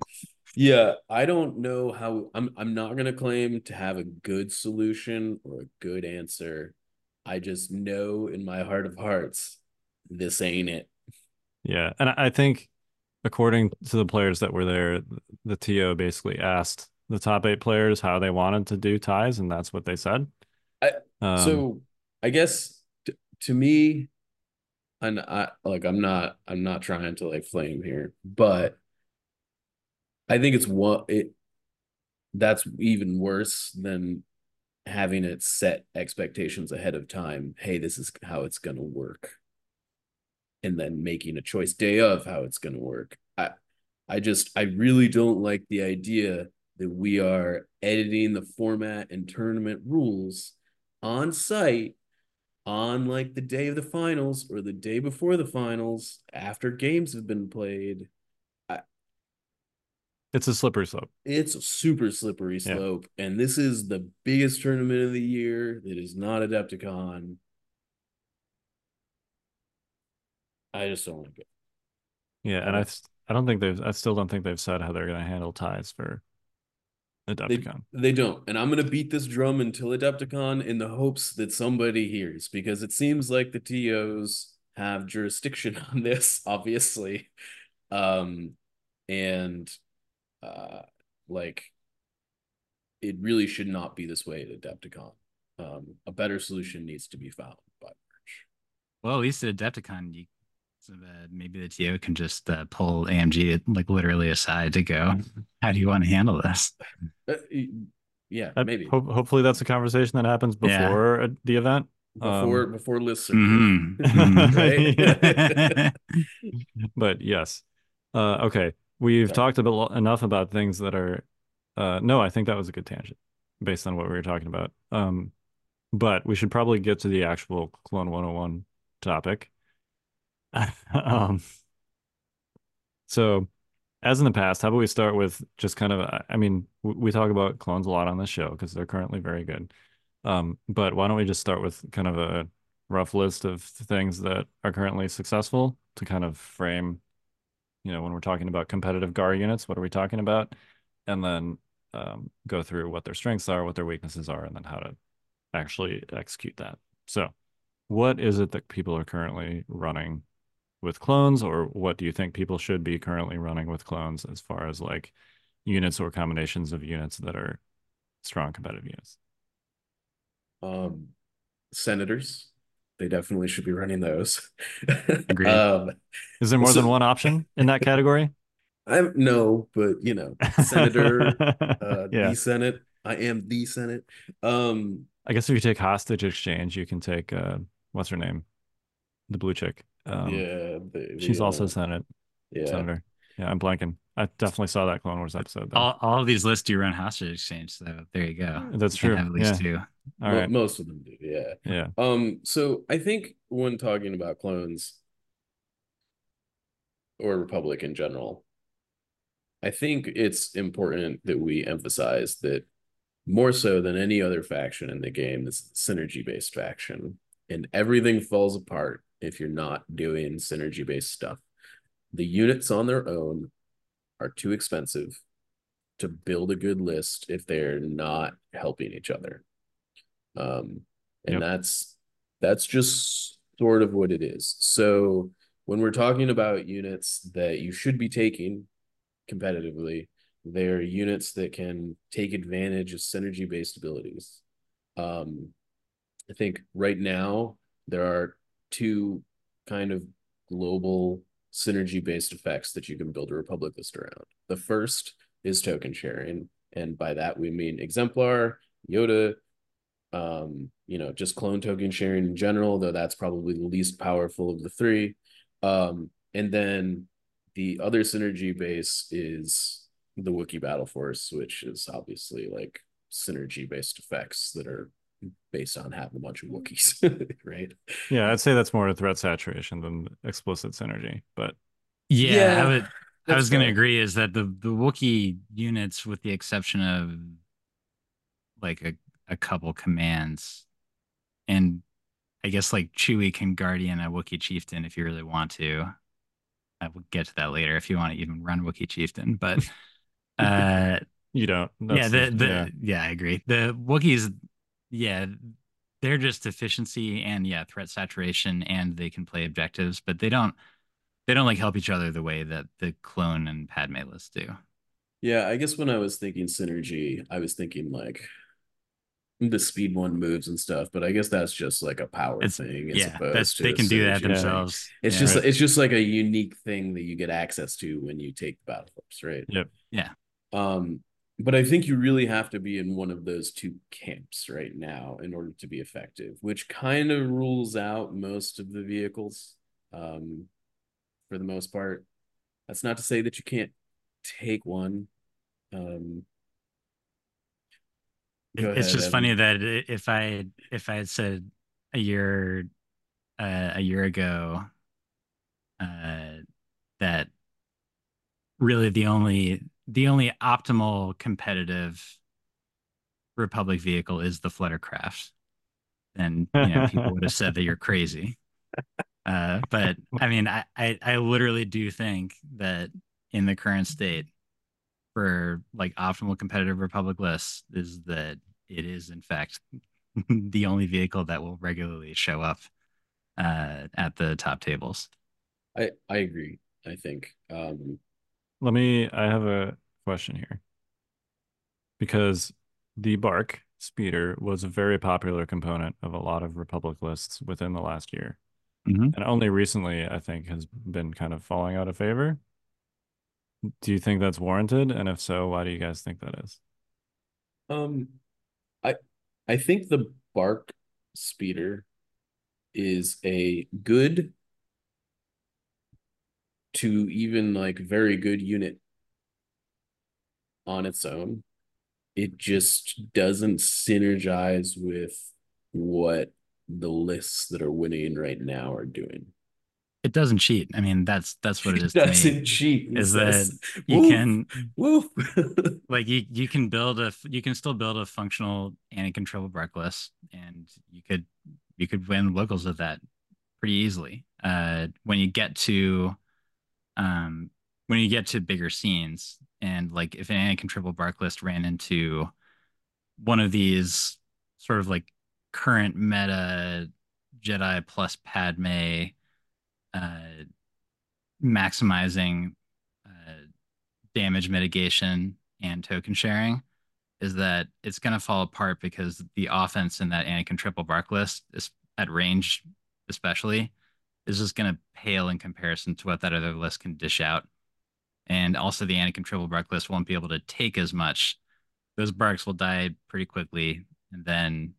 yeah, I don't know how I'm I'm not gonna claim to have a good solution or a good answer. I just know in my heart of hearts, this ain't it. yeah, and I I think according to the players that were there, the TO basically asked the top eight players how they wanted to do ties, and that's what they said. I- um, so I guess t- to me, and I like I'm not I'm not trying to like flame here, but I think it's one it that's even worse than having it set expectations ahead of time. Hey, this is how it's gonna work. And then making a choice day of how it's gonna work. I I just I really don't like the idea that we are editing the format and tournament rules on site on like the day of the finals or the day before the finals after games have been played it's a slippery slope. it's a super slippery Yeah. slope and this is the biggest tournament of the year that is not adepticon i just don't like it. Yeah, and I I don't think they've I still don't think they've said how they're going to handle ties for Adepticon. they don't and i'm going to beat this drum until adepticon in the hopes that somebody hears because it seems like the tos have jurisdiction [LAUGHS] on this obviously. Um and uh like it really should not be this way at adepticon. Um a better solution needs to be found by march Well, at least at Adepticon, you, so that maybe the TO can just uh, pull AMG like literally aside to go. How do you want to handle this? Uh, y- yeah Uh, maybe ho- hopefully that's a conversation that happens before uh, the event. before um, before lists are Mhm. [LAUGHS] Right? [LAUGHS] [LAUGHS] but yes. Uh, okay. we've Okay. talked about enough about things that are uh no, I think that was a good tangent based on what we were talking about. Um but we should probably get to the actual Clone 101 topic. [LAUGHS] um so as in the past, how about we start with just kind of I- mean, we talk about clones a lot on this show because they're currently very good. Um, but why don't we just start with kind of a rough list of things that are currently successful to kind of frame, you know, when we're talking about competitive GAR units, what are we talking about? And then um, go through what their strengths are, what their weaknesses are, and then how to actually execute that. So, what is it that people are currently running with clones, or what do you think people should be currently running with clones as far as like units or combinations of units that are strong competitive units? Um, senators, they definitely should be running those. [LAUGHS] Agreed. Um, Is there more than one option in that category? I'm no, but you know, senator, [LAUGHS] uh, yeah. the Senate. I am the Senate. Um, I guess if you take hostage exchange, you can take uh what's her name? The blue chick. Um yeah, the, she's the, also uh, Senate yeah. senator. Yeah, I'm blanking. I definitely saw that Clone Wars episode though. All, all of these lists do run hostage exchange, so there you go. That's You true. Have at least two. All Mo- right. most of them do. Yeah. Yeah. Um, so I think when talking about clones or Republic in general, I think it's important that we emphasize that more so than any other faction in the game, this synergy based faction, and everything falls apart if you're not doing synergy based stuff. The units on their own are too expensive to build a good list if they're not helping each other. Um, and Yep. that's that's just sort of what it is. So when we're talking about units that you should be taking competitively, they're units that can take advantage of synergy based abilities. Um, I think right now there are two kind of global synergy based effects that you can build a Republic list around. The first is token sharing, and by that we mean Exemplar, Yoda, um, you know, just clone token sharing in general, though that's probably the least powerful of the three. Um, and then the other synergy base is the Wookiee Battle Force, which is obviously like synergy based effects that are based on having a bunch of Wookiees, [LAUGHS] right? Yeah, I'd say that's more a threat saturation than explicit synergy. But Yeah, Yeah, I would. I was going to agree is that the the Wookiee units, with the exception of like a, a couple commands, and I guess like Chewie can guardian a Wookiee chieftain if you really want to. I will get to that later if you want to even run Wookiee chieftain, but [LAUGHS] uh, you don't. yeah, the the yeah. yeah. I agree. The Wookiees, yeah, they're just efficiency and yeah, threat saturation, and they can play objectives, but they don't they don't like help each other the way that the clone and Padme lists do. Yeah, I guess when I was thinking synergy, I was thinking like the speed one moves and stuff, but I guess that's just like a power It's thing. As yeah, opposed that's to they a can do that synergy thing. themselves. It's Yeah. just Right. it's just like a unique thing that you get access to when you take the battle force, right? Yep. Yeah. Um, but I think you really have to be in one of those two camps right now in order to be effective, which kind of rules out most of the vehicles. Um, for the most part. That's not to say that you can't take one. Um, It- it's ahead, just funny that if I if I had said a year uh, a year ago uh, that really the only the only optimal competitive Republic vehicle is the Fluttercraft, then you know people would have said that you're crazy. Uh, but I mean, I, I I literally do think that in the current state, for like optimal competitive Republic lists, is that it is in fact [LAUGHS] the only vehicle that will regularly show up uh, at the top tables. I I agree. I think. Um, Let me. I have a question here because the Bark speeder was a very popular component of a lot of Republic lists within the last year, Mhm. and only recently, I think, has been kind of falling out of favor. Do you think that's warranted? And if so, why do you guys think that is? um, I I think the Bark Speeder is a good to even like very good unit on its own. It just doesn't synergize with what the lists that are winning right now are doing. It doesn't cheat. I mean, that's that's what it is. It doesn't cheat. Is that you "Woof, can woof. [LAUGHS] like you you can build a you can still build a functional Anakin triple bark list, and you could you could win locals with that pretty easily. Uh, when you get to um when you get to bigger scenes, and like if an Anakin triple bark list ran into one of these sort of like current meta Jedi plus Padme uh, maximizing uh, damage mitigation and token sharing is that it's going to fall apart because the offense in that Anakin triple bark list is at range, especially, is just going to pale in comparison to what that other list can dish out. And also, the Anakin triple bark list won't be able to take as much. Those barks will die pretty quickly, and then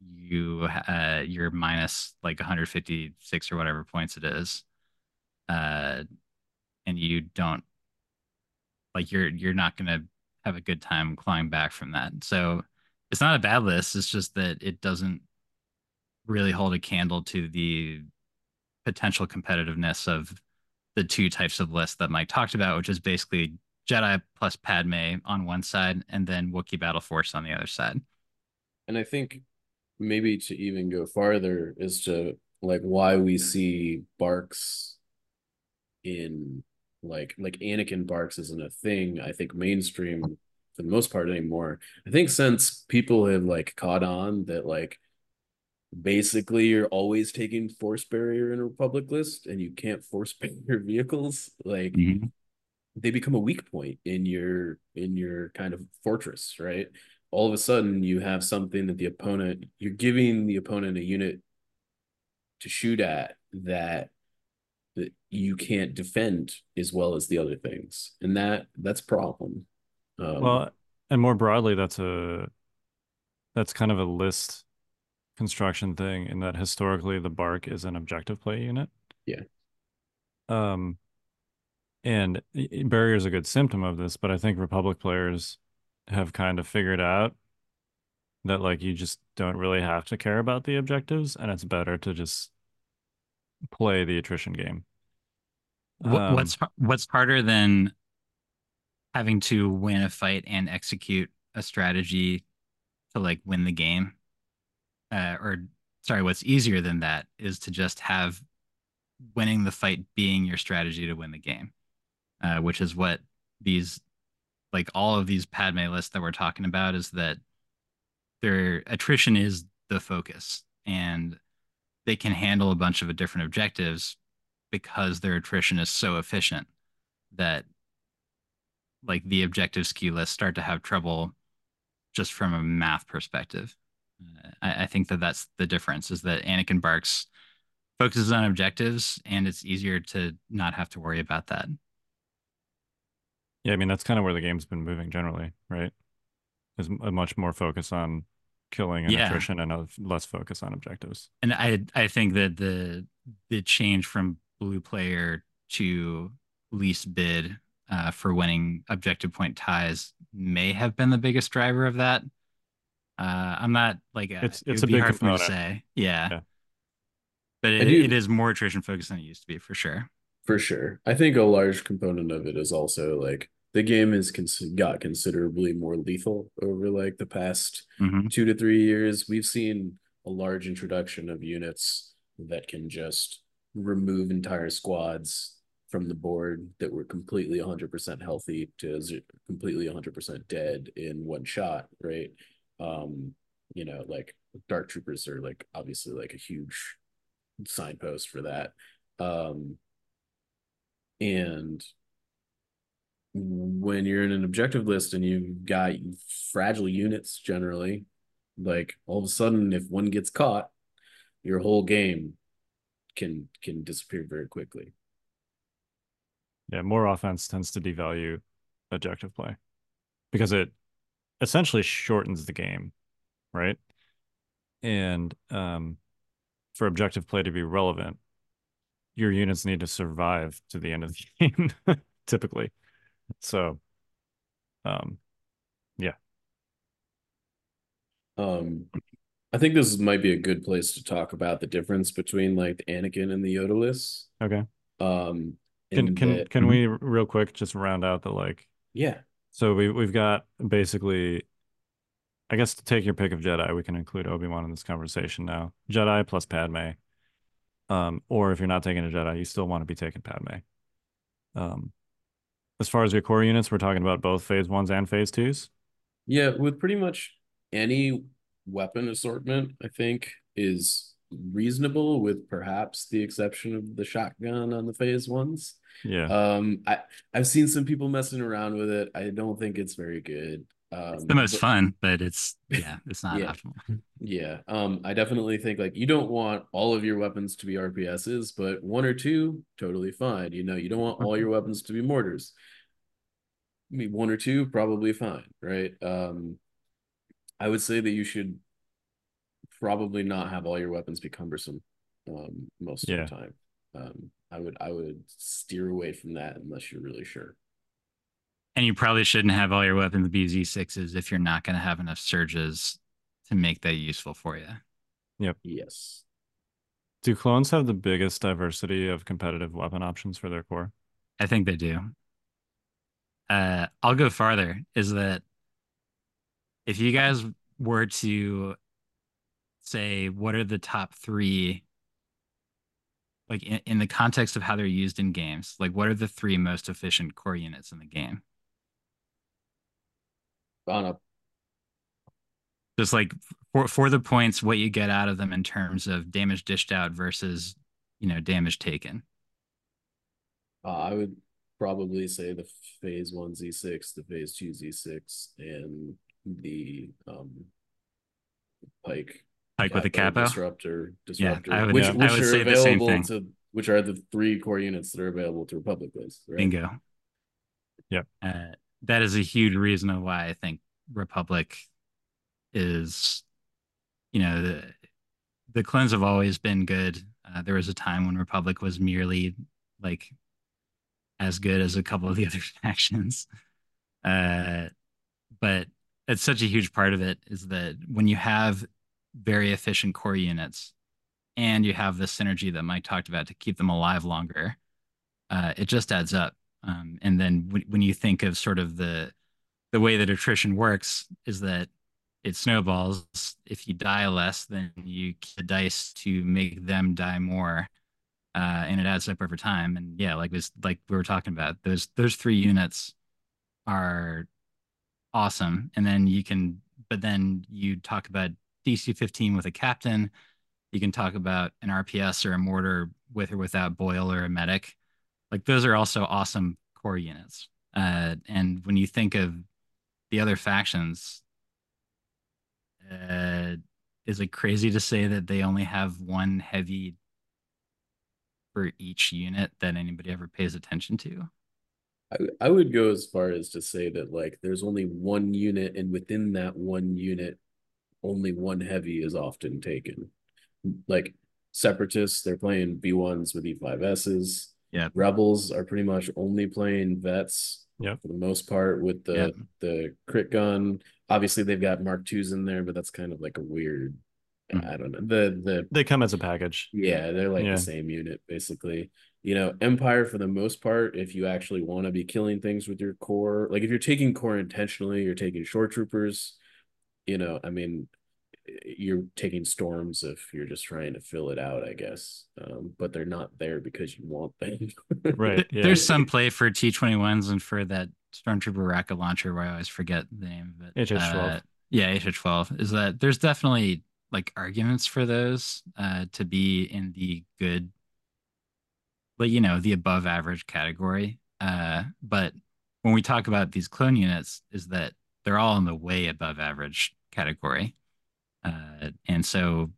you uh, you're minus like 156 or whatever points it is uh, and you don't like you're you're not gonna have a good time clawing back from that. So it's not a bad list. It's just that it doesn't really hold a candle to the potential competitiveness of the two types of lists that Mike talked about, which is basically Jedi plus Padme on one side and then Wookiee Battle Force on the other side. And I think maybe to even go farther is to like why we see barks in like like Anakin barks isn't a thing. I think mainstream for the most part anymore. I think since people have like caught on that like basically you're always taking force barrier in a republic list and you can't force [LAUGHS] barrier vehicles. Like Mhm. they become a weak point in your in your kind of fortress right? All of a sudden you have something that the opponent you're giving the opponent a unit to shoot at that that you can't defend as well as the other things. And that that's a problem. Um, Well, and more broadly, that's a that's kind of a list construction thing in that historically the bark is an objective play unit. Yeah. Um, and i- i- barrier is a good symptom of this, but I think Republic players have kind of figured out that like you just don't really have to care about the objectives, and it's better to just play the attrition game. Um, what's what's harder than having to win a fight and execute a strategy to like win the game? Uh, or sorry, what's easier than that is to just have winning the fight being your strategy to win the game, uh, which is what these like all of these Padme lists that we're talking about is that their attrition is the focus and they can handle a bunch of different objectives because their attrition is so efficient that like the objective skew lists start to have trouble just from a math perspective. I, I think that that's the difference is that Anakin Barks focuses on objectives and it's easier to not have to worry about that. Yeah, I mean that's kind of where the game's been moving generally, right? Is a much more focus on killing and Yeah. attrition and a less focus on objectives. And I I think that the the change from blue player to least bid uh, for winning objective point ties may have been the biggest driver of that. Uh, I'm not like uh, It's- it it's would a be big hard for me to say, yeah. Yeah. But it, do- it is more attrition focused than it used to be for sure. For sure. I think a large component of it is also like the game has cons- got considerably more lethal over like the past Mhm. two to three years. We've seen a large introduction of units that can just remove entire squads from the board that were completely 100% healthy to completely 100% dead in one shot, right? Um, you know, like dark troopers are like obviously like a huge signpost for that. Um, and when you're in an objective list and you've got fragile units generally, like all of a sudden, if one gets caught, your whole game can can disappear very quickly. Yeah, more offense tends to devalue objective play because it essentially shortens the game, right? And um, for objective play to be relevant, your units need to survive to the end of the [LAUGHS] game, typically. So Um, yeah. Um, I think this might be a good place to talk about the difference between like the Anakin and the Yoda lists. okay. Um, Can can that- can we real quick just round out the like yeah, So we we've got basically, I guess to take your pick of Jedi, we can include Obi-Wan in this conversation now. Jedi plus Padme. Um, or if you're not taking a Jedi, you still want to be taking Padme. Um, as far as your core units, we're talking about both phase ones and phase twos. yeah, with pretty much any weapon assortment, I think is reasonable, with perhaps the exception of the shotgun on the phase ones. Yeah. Um, I I've seen some people messing around with it. I don't think it's very good. Um, It's the most but- fun, but it's yeah, [LAUGHS] it's not Yeah. optimal. Yeah, um, I definitely think like you don't want all of your weapons to be RPSs, but one or two, totally fine. You know, you don't want all your weapons to be mortars. I mean, one or two, probably fine, right? Um, I would say that you should probably not have all your weapons be cumbersome, um, most Yeah. of the time. Um, I would I would steer away from that unless you're really sure. And you probably shouldn't have all your weapons be Z6s if you're not going to have enough surges to make that useful for you. Yep. Yes. Do clones have the biggest diversity of competitive weapon options for their core? I think they do. Uh, I'll go farther. Is that if you guys were to say what are the top three, like in, in the context of how they're used in games, like what are the three most efficient core units in the game? On Just like for for the points, what you get out of them in terms of damage dished out versus you know damage taken. Uh, I would probably say the phase one Z6, the phase two Z6, and the um Pike Like with a Capo capo. disruptor Yeah, disruptor, I would- which yeah. which I would are say the same available thing. to which are the three core units that are available to Republic lists, right? Bingo. Yep. Uh, that is a huge reason of why I think Republic is, you know, the the clones have always been good. Uh, there was a time when Republic was merely like as good as a couple of the [LAUGHS] other factions. Uh, but it's such a huge part of it is that when you have very efficient core units and you have the synergy that Mike talked about to keep them alive longer, uh, it just adds up. Um, and then when, when you think of sort of the the way that attrition works is that it snowballs. If you die less, then you the dice to make them die more, uh, and it adds up over time. And yeah, like was like we were talking about those those three units are awesome. And then you can, but then you talk about DC 15 with a captain. You can talk about an RPS or a mortar with or without boil or a medic. Like those are also awesome core units. Uh, and when you think of the other factions, uh, is it crazy to say that they only have one heavy for each unit that anybody ever pays attention to? I, I would go as far as to say that like there's only one unit, and within that one unit, only one heavy is often taken. Like separatists, they're playing B1s with E5Ss. Yeah. Rebels are pretty much only playing vets Yep. for the most part with the the crit gun. Obviously, they've got Mark twos in there, but that's kind of like a weird. Mm. I don't know the the They come as a package. yeah, they're like Yeah. the same unit basically. You know, Empire for the most part, if you actually want to be killing things with your core, like if you're taking core intentionally, you're taking shore troopers, you know, I mean, you're taking storms if you're just trying to fill it out, I guess. Um, but they're not there because you want them. Right. Yeah. There's some play for T21s and for that Stormtrooper rocket launcher where I always forget the name of it. HH-12. Uh, yeah, HH12. Is that there's definitely like arguments for those uh, to be in the good, but you know, the above average category. Uh, but when we talk about these clone units, is that they're all in the way above average category. Uh, and so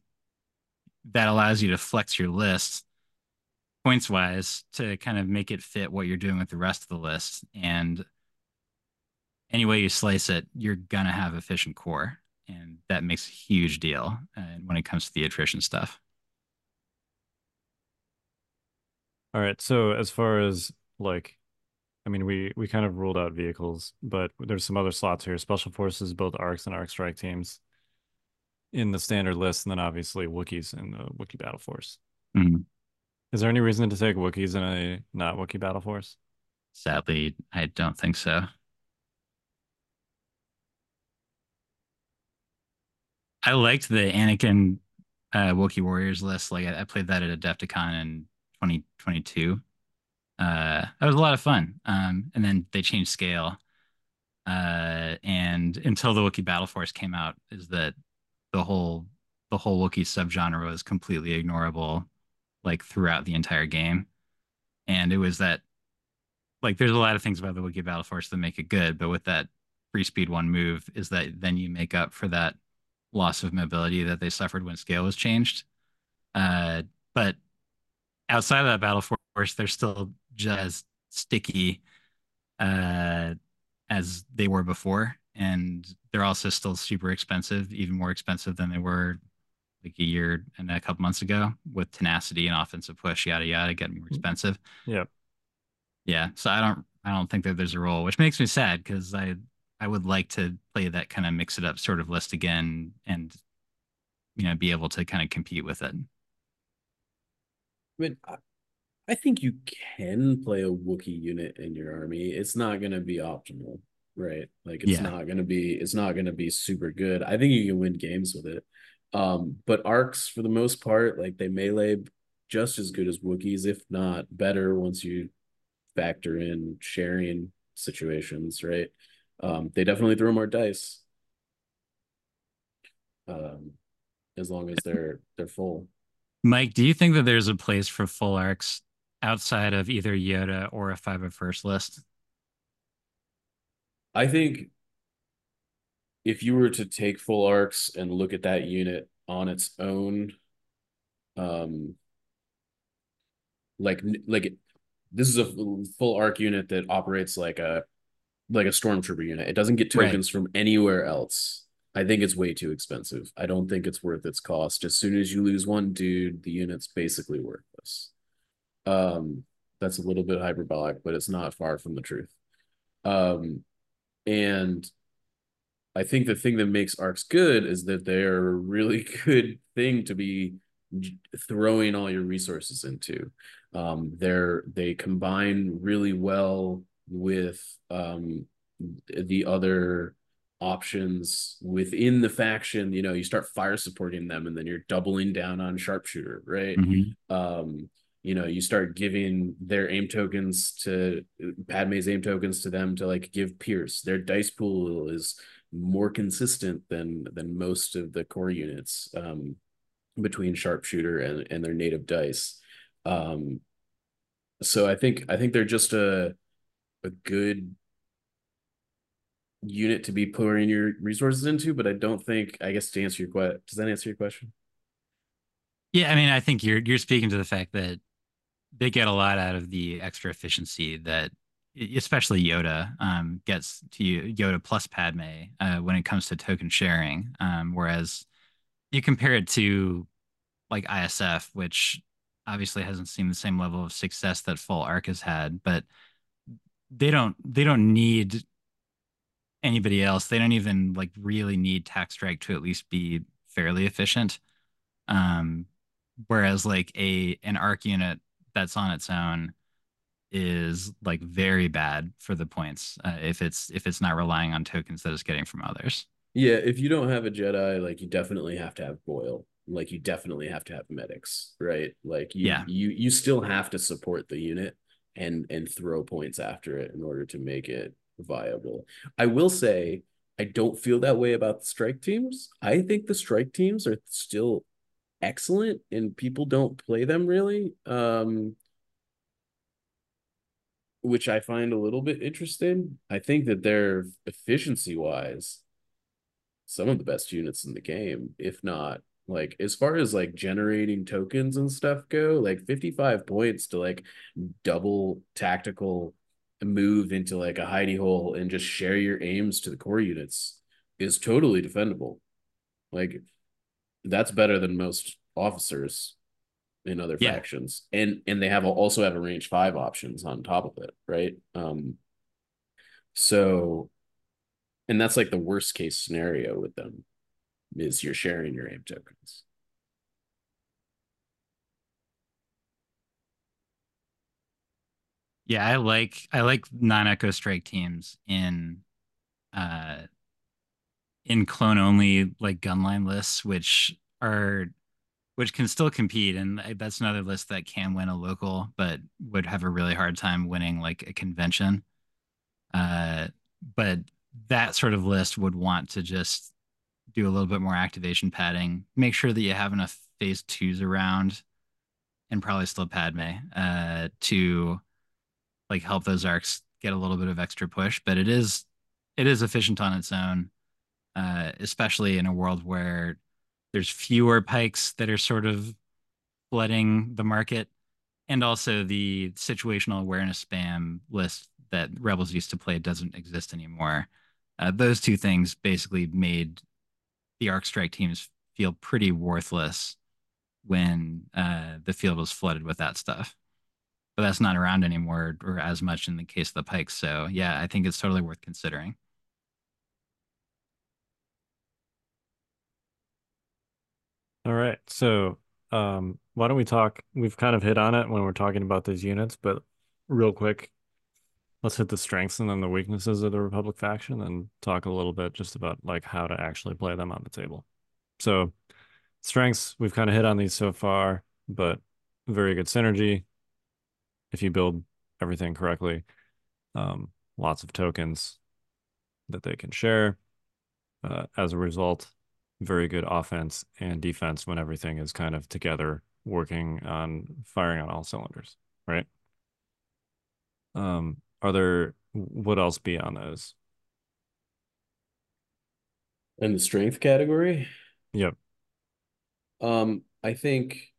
that allows you to flex your list points wise to kind of make it fit what you're doing with the rest of the list. And any way you slice it, you're gonna have efficient core, and that makes a huge deal uh, when it comes to the attrition stuff. All right. So as far as like I mean, we we kind of ruled out vehicles, but there's some other slots here. Special Forces, both ARCs and ARC Strike teams in the standard list, and then obviously Wookiees in the Wookiee Battle Force. Mhm. Is there any reason to take Wookiees in a not Wookiee Battle Force? Sadly, I don't think so. I liked the Anakin uh, Wookiee Warriors list. Like I, I played that at Adepticon in 2022. Uh, that was a lot of fun. Um, and then they changed scale. Uh, and until the Wookiee Battle Force came out, is that the whole the whole Wookiee subgenre was completely ignorable, like throughout the entire game. And it was that like there's a lot of things about the Wookiee Battle Force that make it good, but with that free speed one move is that then you make up for that loss of mobility that they suffered when scale was changed. Uh, but outside of that battle force, they're still just sticky uh, as they were before, and they're also still super expensive, even more expensive than they were like a year and a couple months ago. With tenacity and offensive push, yada yada, getting more expensive. Yeah, Yeah, so I don't, I don't think that there's a role, which makes me sad because I I would like to play that kind of mix it up sort of list again and you know be able to kind of compete with it. I mean, I, think you can play a Wookiee unit in your army. It's not going to be optimal, right? Like it's Yeah. not going to be it's not going to be super good. I think you can win games with it. Um, but arcs for the most part, like they melee just as good as Wookiees, if not better, once you factor in sharing situations, right? Um, they definitely throw more dice. Um, as long as [LAUGHS] they're they're full. Mike, do you think that there's a place for full arcs outside of either Yoda or a 501st list? I think if you were to take full arcs and look at that unit on its own, um, like like this is a full arc unit that operates like a like a stormtrooper unit. It doesn't get Right. tokens from anywhere else. I think it's way too expensive. I don't think it's worth its cost. As soon as you lose one dude, the unit's basically worthless. Um, that's a little bit hyperbolic, but it's not far from the truth. Um, and I think the thing that makes arcs good is that they're a really [LAUGHS] good thing to be throwing all your resources into. Um, they're they combine really well with um the other options within the faction. You know, you start fire supporting them, and then you're doubling down on sharpshooter, right? um you know you start giving their aim tokens to padme's aim tokens to them to like give pierce. Their dice pool is more consistent than than most of the core units um between sharpshooter and and their native dice. Um so i think i think they're just a a good unit to be pouring your resources into but i don't think i guess to answer your question does that answer your question? Yeah, I mean, I think you're you're speaking to the fact that they get a lot out of the extra efficiency that especially Yoda um, gets to you, Yoda plus Padme uh, when it comes to token sharing. Um, whereas you compare it to like ISF, which obviously hasn't seen the same level of success that Full Arc has had, but they don't they don't need anybody else. They don't even like really need Tax Strike to at least be fairly efficient. Um, whereas like a an arc unit that's on its own is like very bad for the points uh, if it's if it's not relying on tokens that it's getting from others. Yeah, if you don't have a Jedi, like you definitely have to have Boyle. Like you definitely have to have medics, right? Like you Yeah. you you still have to support the unit and and throw points after it in order to make it viable. I will say I don't feel that way about the strike teams. I think the strike teams are still excellent and people don't play them really. Um which I find a little bit interesting. I think that they're efficiency wise some of the best units in the game, if not like as far as like generating tokens and stuff go, like 55 points to like double tactical move into like a hidey hole and just share your aims to the core units is totally defendable. Like that's better than most officers. in other Yeah. factions, and and they have also have a range five options on top of it, right? Um, so, and that's like the worst case scenario with them, is you're sharing your aim tokens. Yeah, I like I like non-echo strike teams in uh in clone only like gunline lists, which are which can still compete, and that's another list that can win a local, but would have a really hard time winning like a convention. Uh, but that sort of list would want to just do a little bit more activation padding, make sure that you have enough phase twos around, and probably still Padme uh, to like help those arcs get a little bit of extra push. But it is it is efficient on its own, uh, especially in a world where there's fewer pikes that are sort of flooding the market, and also the situational awareness spam list that Rebels used to play doesn't exist anymore. Uh, those two things basically made the arc strike teams feel pretty worthless when uh, the field was flooded with that stuff. But that's not around anymore, or as much in the case of the pikes. So yeah, I think it's totally worth considering. All right. So, um, why don't we talk? We've kind of hit on it when we're talking about these units, but real quick, let's hit the strengths and then the weaknesses of the Republic faction and talk a little bit just about like how to actually play them on the table. So, strengths, we've kind of hit on these so far, but very good synergy if you build everything correctly. Um, lots of tokens that they can share. Uh, as a result, very good offense and defense when everything is kind of together working on firing on all cylinders, right? Um, are there what else beyond those? In the strength category, Yep. um, I think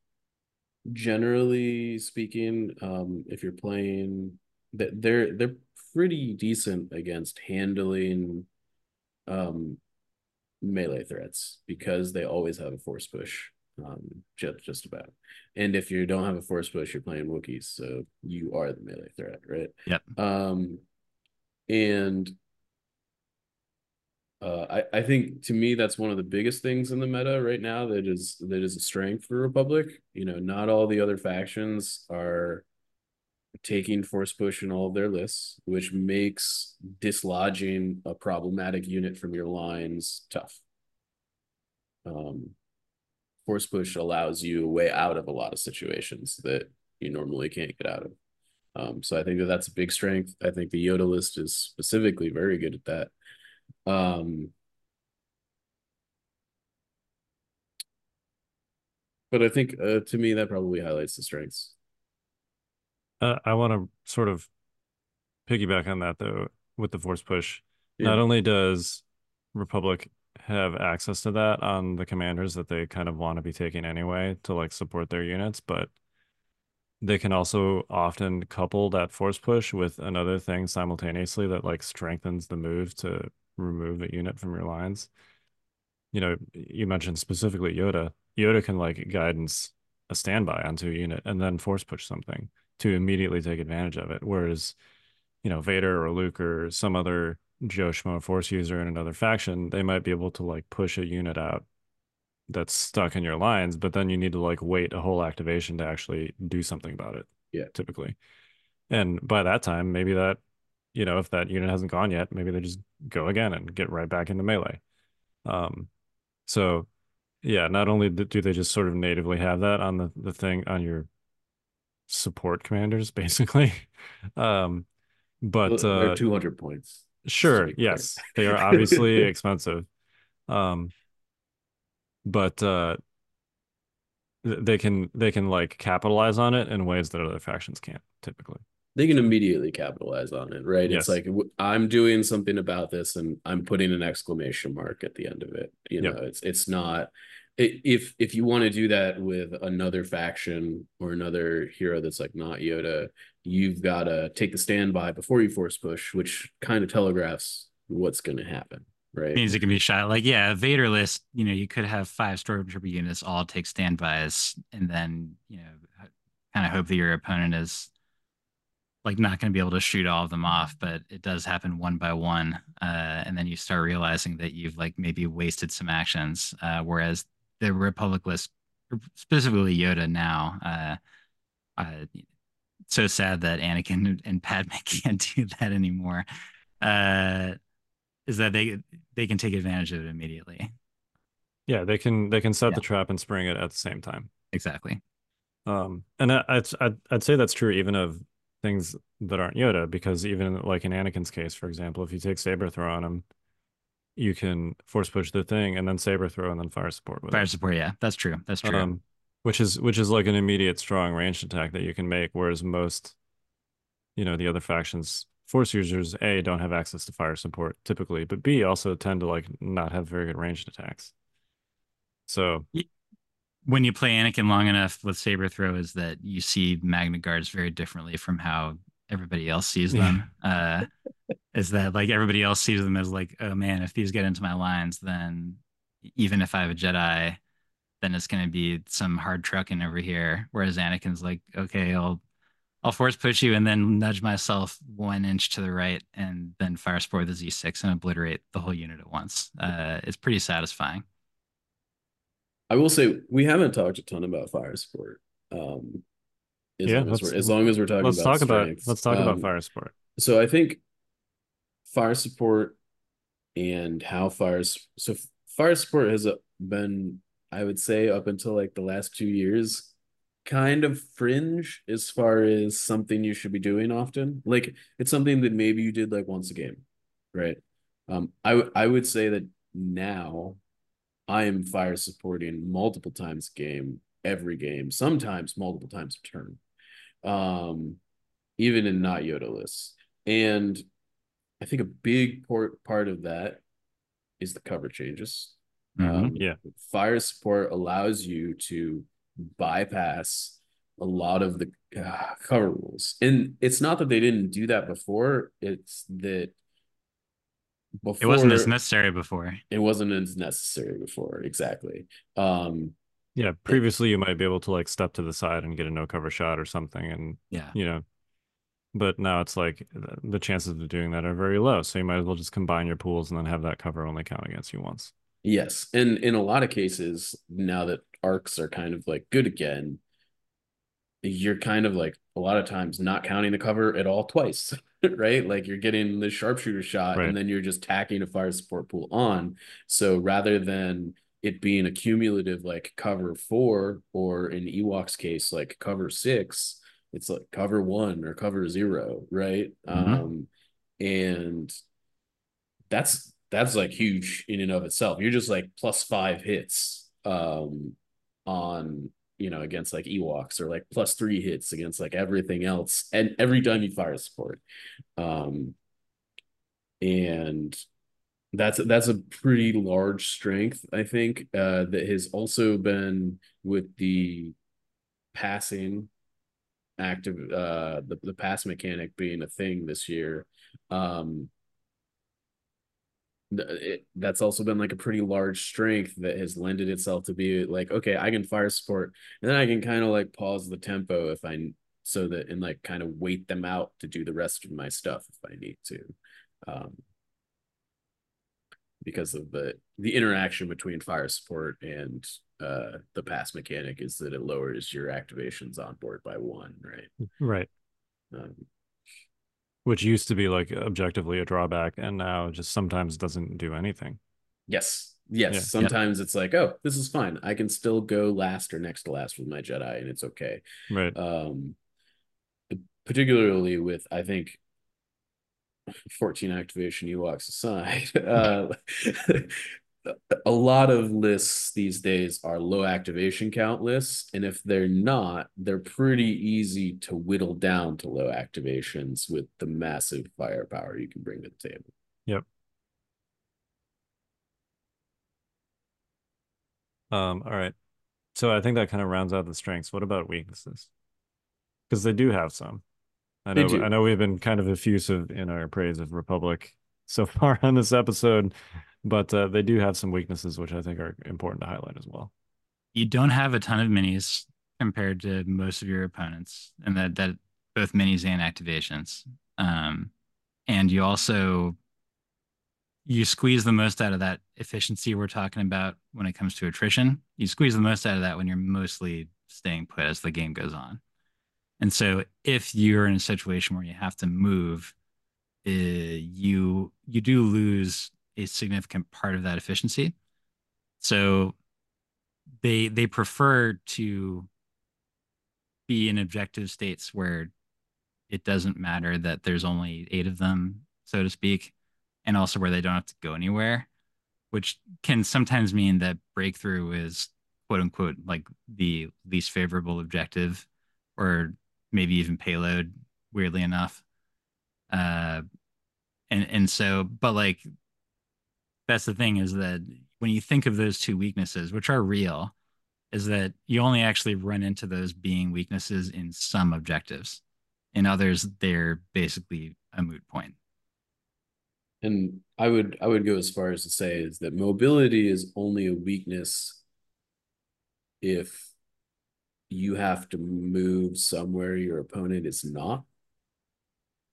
generally speaking, um, if you're playing that they're they're pretty decent against handling um melee threats because they always have a force push. Um, just just about. And if you don't have a force push, you're playing Wookiees, so you are the melee threat, right? Yep. Um, and uh, I I think to me that's one of the biggest things in the meta right now that is that is a strength for Republic. You know, not all the other factions are taking force push in all of their lists, which makes dislodging a problematic unit from your lines tough. Um, force push allows you a way out of a lot of situations that you normally can't get out of. Um, so I think that that's a big strength. I think the Yoda list is specifically very good at that. Um, but I think uh, to me that probably highlights the strengths. Uh, I want to sort of piggyback on that though with the force push. Yeah. Not only does Republic have access to that on the commanders that they kind of want to be taking anyway to like support their units, but they can also often couple that force push with another thing simultaneously that like strengthens the move to remove a unit from your lines. You know, you mentioned specifically Yoda. Yoda can like guidance a standby onto a unit and then force push something to immediately take advantage of it. Whereas, you know, Vader or Luke or some other Joe Schmo force user in another faction, they might be able to like push a unit out that's stuck in your lines, but then you need to like wait a whole activation to actually do something about it. Yeah. Typically. And by that time, maybe that, you know, if that unit hasn't gone yet, maybe they just go again and get right back into melee. Um, so yeah, not only do they just sort of natively have that on the, the thing on your support commanders, [LAUGHS] basically. um, but Well, uh, 200 points. Sure. Yes. They are obviously [LAUGHS] expensive. Um, but uh, they can they can like capitalize on it in ways that other factions can't typically. They can immediately capitalize on it, right? Yes. It's like i'm doing something about this, and I'm putting an exclamation mark at the end of it. You Yep. know, it's it's not if if you want to do that with another faction or another hero that's like not Yoda, you've got to take the standby before you force push, which kind of telegraphs what's going to happen, right? means it can be shot. Like, yeah, Vader list, you know, you could have five Stormtrooper units all take standbys and then, you know, kind of hope that your opponent is like not going to be able to shoot all of them off, but it does happen one by one. Uh, and then you start realizing that you've like maybe wasted some actions. Uh, whereas the Republic list, specifically Yoda now, uh, uh, so sad that Anakin and Padme [LAUGHS] can't do that anymore. Uh, is that they they can take advantage of it immediately. Yeah, they can they can set Yeah. the trap and spring it at the same time. Exactly. Um, and I, I'd, I'd I'd say that's true even of things that aren't Yoda, because even like in Anakin's case, for example, if you take saber throw on him, you can force push the thing and then saber throw and then fire support with Fire it. support, yeah, that's true. That's true. Um, which is which is like an immediate strong ranged attack that you can make, whereas most, you know, the other factions force users a don't have access to fire support typically, but b also tend to like not have very good ranged attacks. So when you play Anakin long enough with saber throw, is that you see Magna Guards very differently from how everybody else sees them. uh, is that like everybody else sees them as like, oh man, if these get into my lines, then even if I have a Jedi, then it's going to be some hard trucking over here. Whereas Anakin's like, okay, I'll I'll force push you and then nudge myself one inch to the right and then fire support the Z6 and obliterate the whole unit at once. Uh, it's pretty satisfying. I will say we haven't talked a ton about fire support. Um, as Yeah, long as, we're, as long as we're talking let's about talk about let's talk about Um, fire support. So I think fire support and how fires so fire support has uh, been I would say up until like the last two years kind of fringe as far as something you should be doing often. Like it's something that maybe you did like once a game, right? Um, I w- I would say that now I am fire supporting multiple times a game, every game, sometimes multiple times a turn. Um, even in not Yoda lists. And I think a big part part of that is the cover changes. Mhm. Um, Yeah. fire support allows you to bypass a lot of the uh, cover rules, and it's not that they didn't do that before. It's that before It wasn't as necessary before. it wasn't as necessary before. Exactly. Um, Yeah, previously you might be able to like step to the side and get a no cover shot or something, and Yeah. you know, but now it's like the chances of doing that are very low. So you might as well just combine your pools and then have that cover only count against you once. Yes, and in a lot of cases, now that arcs are kind of like good again, you're kind of like a lot of times not counting the cover at all twice, [LAUGHS] right? Like you're getting the sharpshooter shot Right. and then you're just tacking a fire support pool on. So rather than it being a cumulative like cover four or in Ewok's case like cover six, it's like cover one or cover zero, right? Mhm. Um, and that's that's like huge in and of itself. You're just like plus five hits um on you know against like Ewoks or like plus three hits against like everything else and every time you fire support. Um and that's that's a pretty large strength, I think, uh that has also been with the passing active uh the, the pass mechanic being a thing this year. Um it, that's also been like a pretty large strength that has lended itself to be like okay i can fire support and then i can kind of like pause the tempo if i so that and like kind of wait them out to do the rest of my stuff if i need to um because of the the interaction between fire support and uh the pass mechanic is that it lowers your activations on board by one right Right. um, Which used to be like objectively a drawback and now just sometimes doesn't do anything. Yes. Yes. Yeah. Sometimes it's like, oh, this is fine. I can still go last or next to last with my Jedi, and it's okay. Right. Um, particularly with I think 14 activation Ewoks aside, [LAUGHS] uh, a lot of lists these days are low activation count lists, and if they're not, they're pretty easy to whittle down to low activations with the massive firepower you can bring to the table. Yep. Um, all right. So I think that kind of rounds out the strengths. What about weaknesses? Because they do have some. I know. I know we've been kind of effusive in our praise of Republic so [LAUGHS] far on this episode, but uh, they do have some weaknesses, which I think are important to highlight as well. You don't have a ton of minis compared to most of your opponents, and that that both minis and activations. Um, and you also you squeeze the most out of that efficiency we're talking about when it comes to attrition. You squeeze the most out of that when you're mostly staying put as the game goes on. And so if you're in a situation where you have to move, uh, you you do lose a significant part of that efficiency. So they they prefer to be in objective states where it doesn't matter that there's only eight of them, so to speak, and also where they don't have to go anywhere, which can sometimes mean that breakthrough is quote unquote like the least favorable objective or maybe even payload, weirdly enough. Uh and and so but like that's the thing is that when you think of those two weaknesses, which are real, is that you only actually run into those being weaknesses in some objectives. In others, they're basically a moot point. And I would I would go as far as to say is that mobility is only a weakness if you have to move somewhere your opponent is not.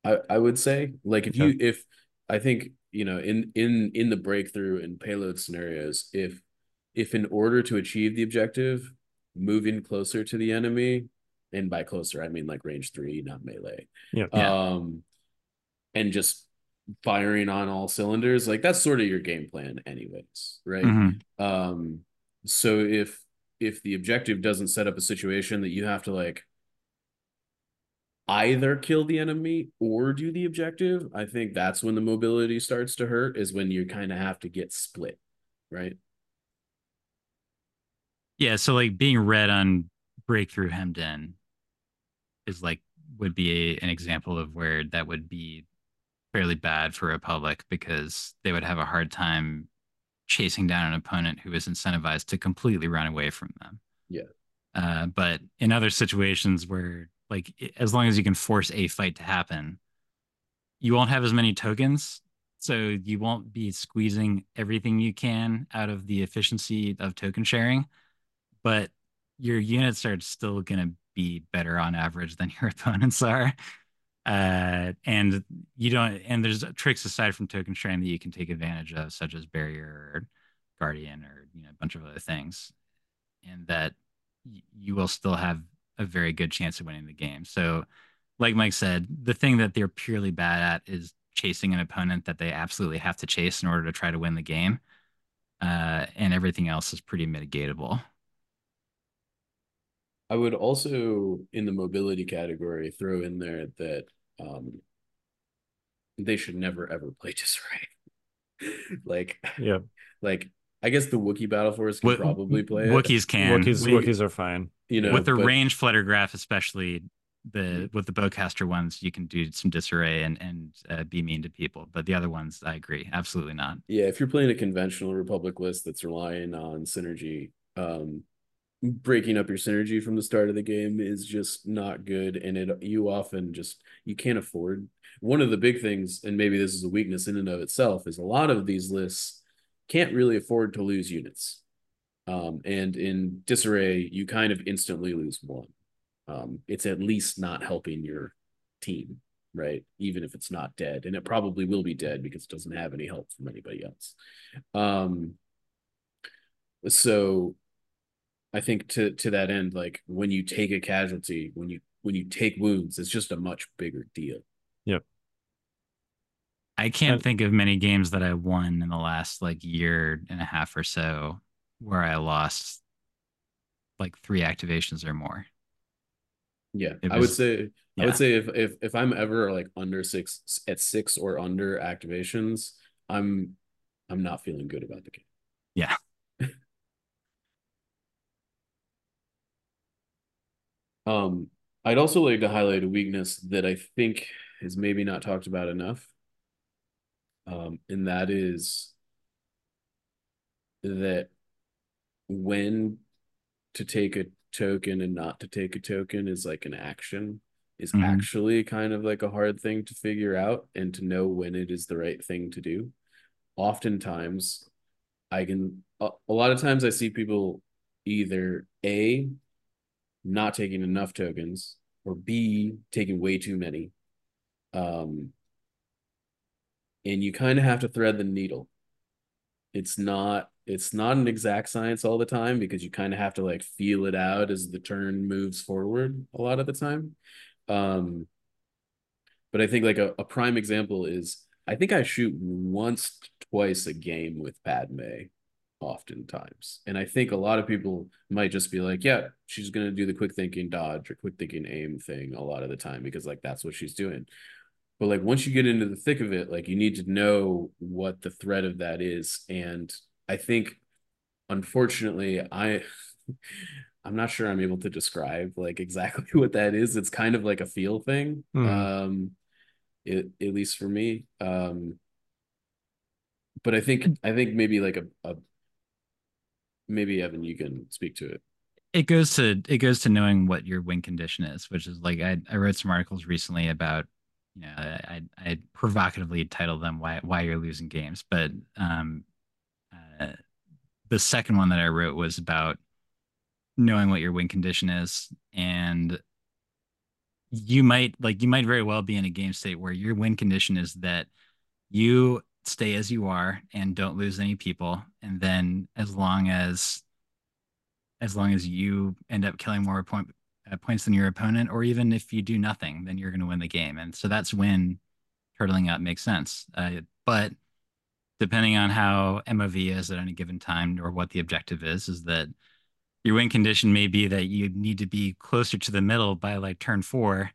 I I would say like if you if I think you know in in in the breakthrough and payload scenarios if if in order to achieve the objective moving closer to the enemy and by closer i mean like range three not melee yeah um and just firing on all cylinders like that's sort of your game plan anyways right Mhm. um so if if the objective doesn't set up a situation that you have to like either kill the enemy or do the objective, I think that's when the mobility starts to hurt, is when you kind of have to get split, right? Yeah, so like being red on breakthrough hemmed in is like would be a, an example of where that would be fairly bad for Republic because they would have a hard time chasing down an opponent who is incentivized to completely run away from them. Yeah. Uh, but in other situations where like as long as you can force a fight to happen, you won't have as many tokens. So you won't be squeezing everything you can out of the efficiency of token sharing, but your units are still going to be better on average than [LAUGHS] your opponents are. Uh, and you don't, and there's tricks aside from token sharing that you can take advantage of, such as barrier or guardian or you know a bunch of other things, and that y- you will still have a very good chance of winning the game. So, like Mike said, the thing that they're purely bad at is chasing an opponent that they absolutely have to chase in order to try to win the game. Uh, and everything else is pretty mitigatable. I would also, in the mobility category, throw in there that um, they should never ever play disarray. [LAUGHS] like, Yeah. [LAUGHS] like I guess the Wookiee Battle Force can Wo- probably play it. Wookiees can. Wookiees, we- Wookiees are fine. you know, with the but- range flutter graph, especially the with the bowcaster ones, you can do some disarray and and uh, be mean to people. But the other ones, I agree, absolutely not. Yeah, if you're playing a conventional Republic list that's relying on synergy, um, breaking up your synergy from the start of the game is just not good, and it you often just you can't afford. One of the big things, and maybe this is a weakness in and of itself, is a lot of these lists can't really afford to lose units. Um, and in disarray, you kind of instantly lose one. Um, it's at least not helping your team, right? Even if it's not dead, and it probably will be dead because it doesn't have any help from anybody else. Um, so I think to to that end, like when you take a casualty, when you when you take wounds, it's just a much bigger deal. Yep. I can't And- think of many games that I won in the last like year and a half or so where I lost like three activations or more. Yeah, It I would was- say I would say if if if I'm ever like under six at six or under activations, I'm I'm not feeling good about the game. Yeah. Um, I'd also like to highlight a weakness that I think is maybe not talked about enough. Um, and that is that when to take a token and not to take a token is like an action is Mhm. actually kind of like a hard thing to figure out and to know when it is the right thing to do. oftentimes I can a, a lot of times I see people either A not taking enough tokens or B taking way too many. Um and you kind of have to thread the needle. It's not it's not an exact science all the time because you kind of have to like feel it out as the turn moves forward a lot of the time. Um but I think like a, a prime example is I think I shoot once, twice a game with Padme, oftentimes. And I think a lot of people might just be like, yeah, she's going to do the quick thinking dodge or quick thinking aim thing a lot of the time because like that's what she's doing. But like once you get into the thick of it, like you need to know what the threat of that is. And I think unfortunately, I [LAUGHS] I'm not sure I'm able to describe like exactly [LAUGHS] what that is. It's kind of like a feel thing. Hmm. Um it, at least for me. Um, but I think I think maybe like a, a maybe Evan, you can speak to it. it goes to it goes to knowing what your win condition is, which is like I I wrote some articles recently about you know I I provocatively titled them why why you're losing games, but um uh, the second one that I wrote was about knowing what your win condition is and you might like you might very well be in a game state where your win condition is that you stay as you are and don't lose any people. And then as long as as long as you end up killing more point, uh, points than your opponent or even if you do nothing then you're going to win the game. And so that's when turtling up makes sense. Uh, but depending on how mov is at any given time or what the objective is is that your win condition may be that you need to be closer to the middle by like turn four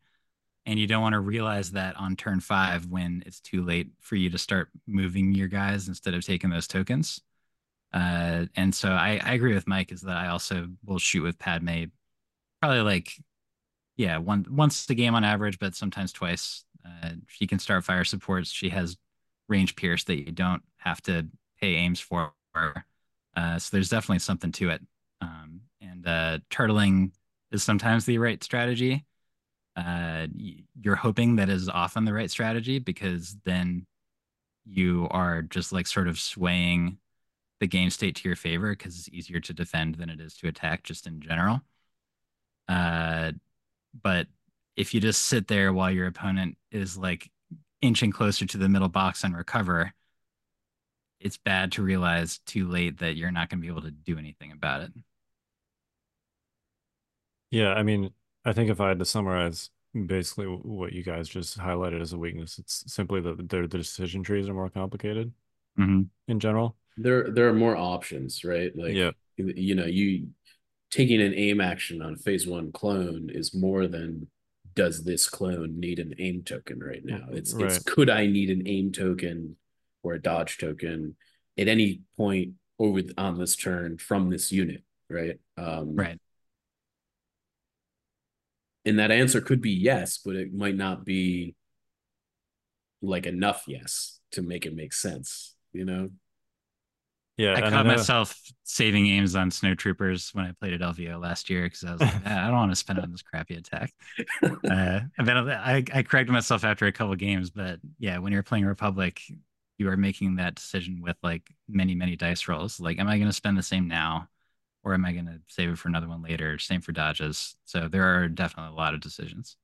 and you don't want to realize that on turn five when it's too late for you to start moving your guys instead of taking those tokens. Uh, and so I, I agree with mike is that i also will shoot with padme probably like yeah one once the game on average but sometimes twice. Uh, she can start fire supports. She has range pierce that you don't have to pay aims for. Uh, so there's definitely something to it. Um, and uh, turtling is sometimes the right strategy. Uh, you're hoping that is often the right strategy because then you are just like sort of swaying the game state to your favor because it's easier to defend than it is to attack just in general. Uh, but if you just sit there while your opponent is like inching closer to the middle box and recover, it's bad to realize too late that you're not going to be able to do anything about it. Yeah, I mean, I think if I had to summarize basically what you guys just highlighted as a weakness, it's simply that their the decision trees are more complicated mm-hmm. in general. There there are more options, right? Like yeah. you know, you taking an aim action on phase one clone is more than does this clone need an aim token right now? It's right. it's could I need an aim token or a dodge token at any point over on this turn from this unit, right? Um, right and that answer could be yes but it might not be like enough yes to make it make sense you know? Yeah i caught I myself saving aims on snowtroopers when i played at lvo last year because i was like [LAUGHS] i don't want to spend on this crappy attack. [LAUGHS] Uh, and then I, I corrected myself after a couple games but yeah when you're playing republic you are making that decision with like many many dice rolls. Like am i going to spend the same now or am I going to save it for another one later? Same for dodges. So there are definitely a lot of decisions.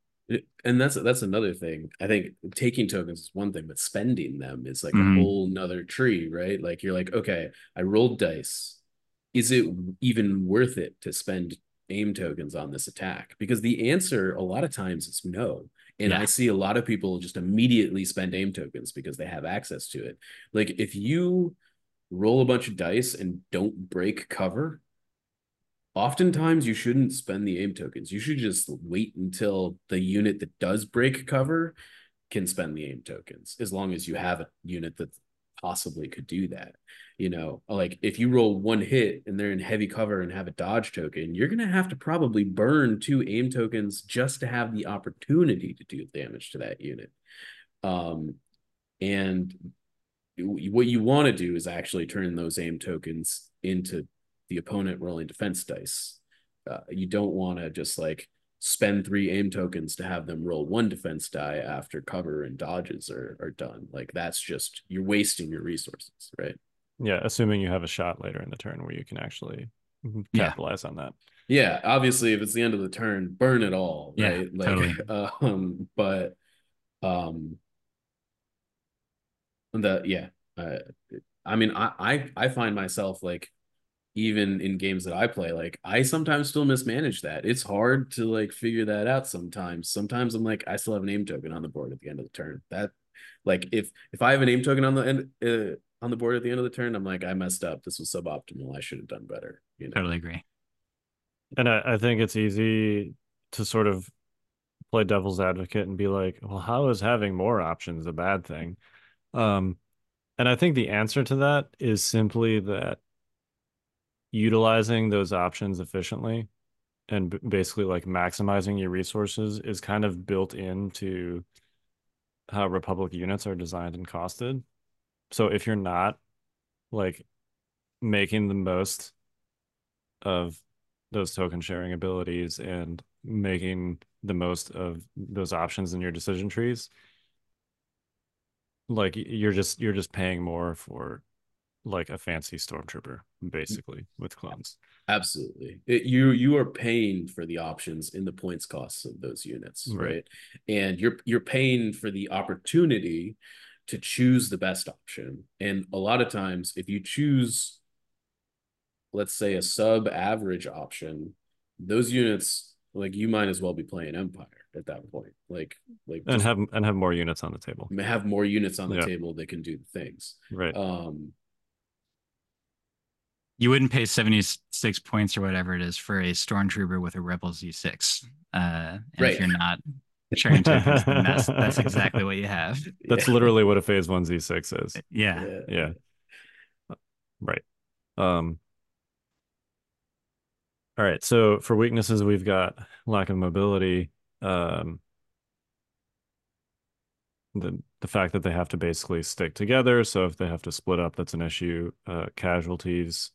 And that's that's another thing. I think taking tokens is one thing, but spending them is like mm-hmm. a whole nother tree, right? Like you're like, okay, I rolled dice. Is it even worth it to spend aim tokens on this attack? Because the answer a lot of times is no. And yeah. I see a lot of people just immediately spend aim tokens because they have access to it. Like if you roll a bunch of dice and don't break cover, oftentimes you shouldn't spend the aim tokens. You should just wait until the unit that does break cover can spend the aim tokens, as long as you have a unit that possibly could do that. You know, like if you roll one hit and they're in heavy cover and have a dodge token, you're gonna have to probably burn two aim tokens just to have the opportunity to do damage to that unit. Um, and what you want to do is actually turn those aim tokens into the opponent rolling defense dice. Uh, you don't want to just like spend three aim tokens to have them roll one defense die after cover and dodges are, are done. Like that's just you're wasting your resources, right? Yeah, assuming you have a shot later in the turn where you can actually Yeah. capitalize on that. Yeah, obviously if it's the end of the turn, burn it all, right? Yeah, like totally. [LAUGHS] um but um the yeah, uh, I mean I I I find myself like even in games that I play, like I sometimes still mismanage that. It's hard to like figure that out sometimes. Sometimes I'm like, I still have a name token on the board at the end of the turn. That like if if I have a name token on the end uh, on the board at the end of the turn, I'm like, I messed up. This was suboptimal. I should have done better. You know. Totally agree. And I, I think it's easy to sort of play devil's advocate and be like, well, how is having more options a bad thing? Um, and I think the answer to that is simply that utilizing those options efficiently and basically like maximizing your resources is kind of built into how Republic units are designed and costed. So if you're not like making the most of those token sharing abilities and making the most of those options in your decision trees like you're just you're just paying more for like a fancy stormtrooper basically with clones Absolutely. It, you you are paying for the options in the points costs of those units, Right. right? And you're you're paying for the opportunity to choose the best option. And a lot of times if you choose let's say a sub average option, those units like you might as well be playing empire at that point. Like like and have and have more units on the table have more units on the Yeah. table that can do the things. right Um You wouldn't pay 76 points or whatever it is for a stormtrooper with a Rebel Z6. Uh, and Right. if you're not sharing tokens, [LAUGHS] then that's, that's exactly what you have. that's yeah. literally what a phase 1 z6 is Yeah. yeah. yeah right um all right so for weaknesses we've got lack of mobility um the the fact that they have to basically stick together so if they have to split up that's an issue uh casualties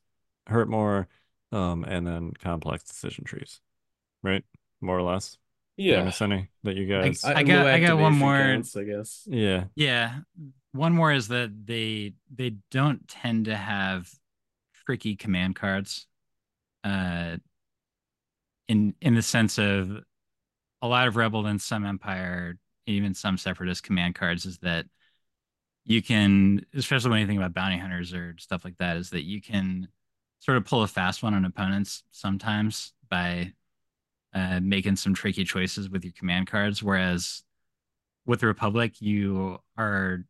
hurt more um and then complex decision trees right more or less Yeah. miss any that you guys I got- I got one more- counts, I guess. yeah Yeah. One more is that they they don't tend to have tricky command cards. Uh in in the sense of a lot of rebel and some empire, even some separatist command cards is that you can especially when you think about bounty hunters or stuff like that, is that you can sort of pull a fast one on opponents sometimes by uh, making some tricky choices with your command cards. Whereas with the Republic, you are,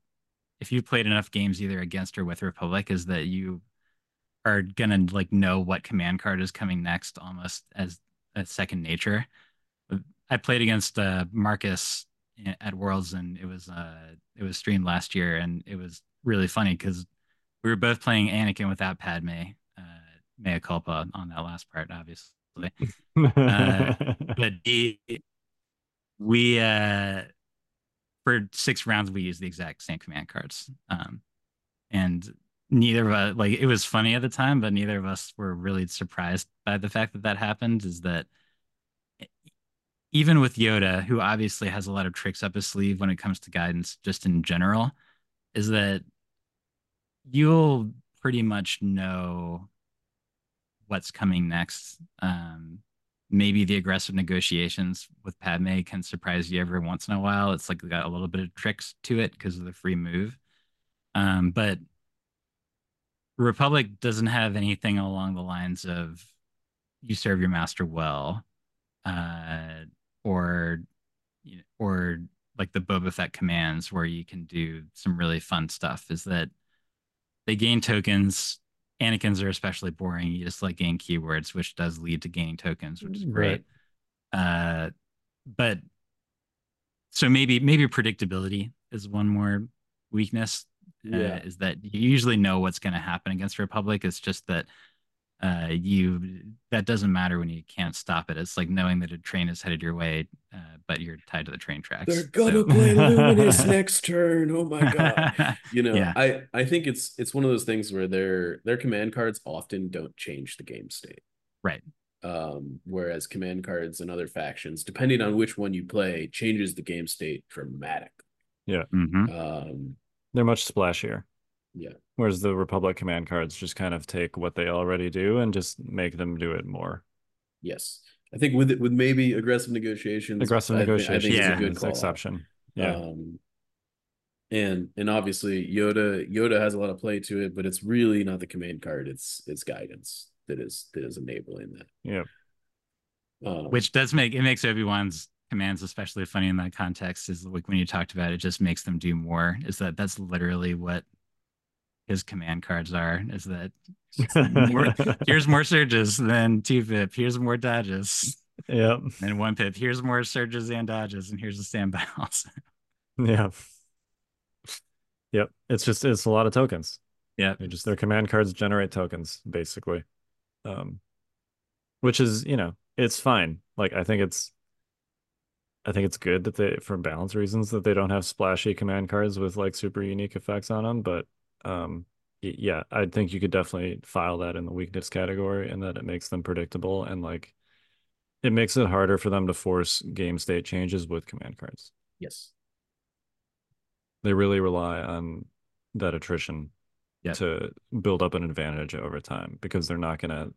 if you've played enough games either against or with Republic, is that you are gonna like know what command card is coming next almost as a second nature. I played against uh, Marcus at Worlds, and it was uh, it was streamed last year, and it was really funny because we were both playing Anakin without Padme, mea culpa on that last part, obviously. Uh, [LAUGHS] but he, we uh for six rounds we used the exact same command cards. Um and neither of us like it was funny at the time but neither of us were really surprised by the fact that that happened is that even with yoda who obviously has a lot of tricks up his sleeve when it comes to guidance just in general is that you'll pretty much know what's coming next um maybe the aggressive negotiations with Padme can surprise you every once in a while. It's like got a little bit of tricks to it because of the free move. Um, but Republic doesn't have anything along the lines of you serve your master well, uh, or or like the Boba Fett commands where you can do some really fun stuff. Is that they gain tokens Anakin's are especially boring. You just like gain keywords, which does lead to gaining tokens, which is great. Uh, but so maybe maybe predictability is one more weakness. Uh, is that you usually know what's going to happen against Republic. It's just that uh, you that doesn't matter when you can't stop it. It's like knowing that a train is headed your way, uh, but you're tied to the train tracks. They're gonna So- play Luminous [LAUGHS] next turn. Oh my god. [LAUGHS] You know, Yeah. I I think it's it's one of those things where their their command cards often don't change the game state. Right. Um, whereas command cards and other factions, depending on which one you play, changes the game state dramatically. Mhm. Um, They're much splashier. Yeah. Whereas the Republic command cards just kind of take what they already do and just make them do it more. yes, I think with it, with maybe aggressive negotiations, Aggressive I thi- negotiation I think it's Yeah. a good is exception. Yeah. Um, and and obviously Yoda Yoda has a lot of play to it, but it's really not the command card. It's it's guidance that is that is enabling that. yeah. Um, Which does make it makes Obi Wan's commands especially funny in that context. Is like when you talked about it, it just makes them do more. Is that that's literally what his command cards are? Is that [LAUGHS] more, here's more surges than two pip. Here's more dodges Yep. And one pip. Here's more surges and dodges, and here's the standbys. [LAUGHS] Yeah. Yep. It's just it's a lot of tokens. yeah, They just their command cards generate tokens, basically. Um which is, you know, it's fine. Like I think it's I think it's good that they for balance reasons that they don't have splashy command cards with like super unique effects on them, but um yeah, I think you could definitely file that in the weakness category and that it makes them predictable and like it makes it harder for them to force game state changes with command cards. yes, They really rely on that attrition Yeah. to build up an advantage over time because they're not gonna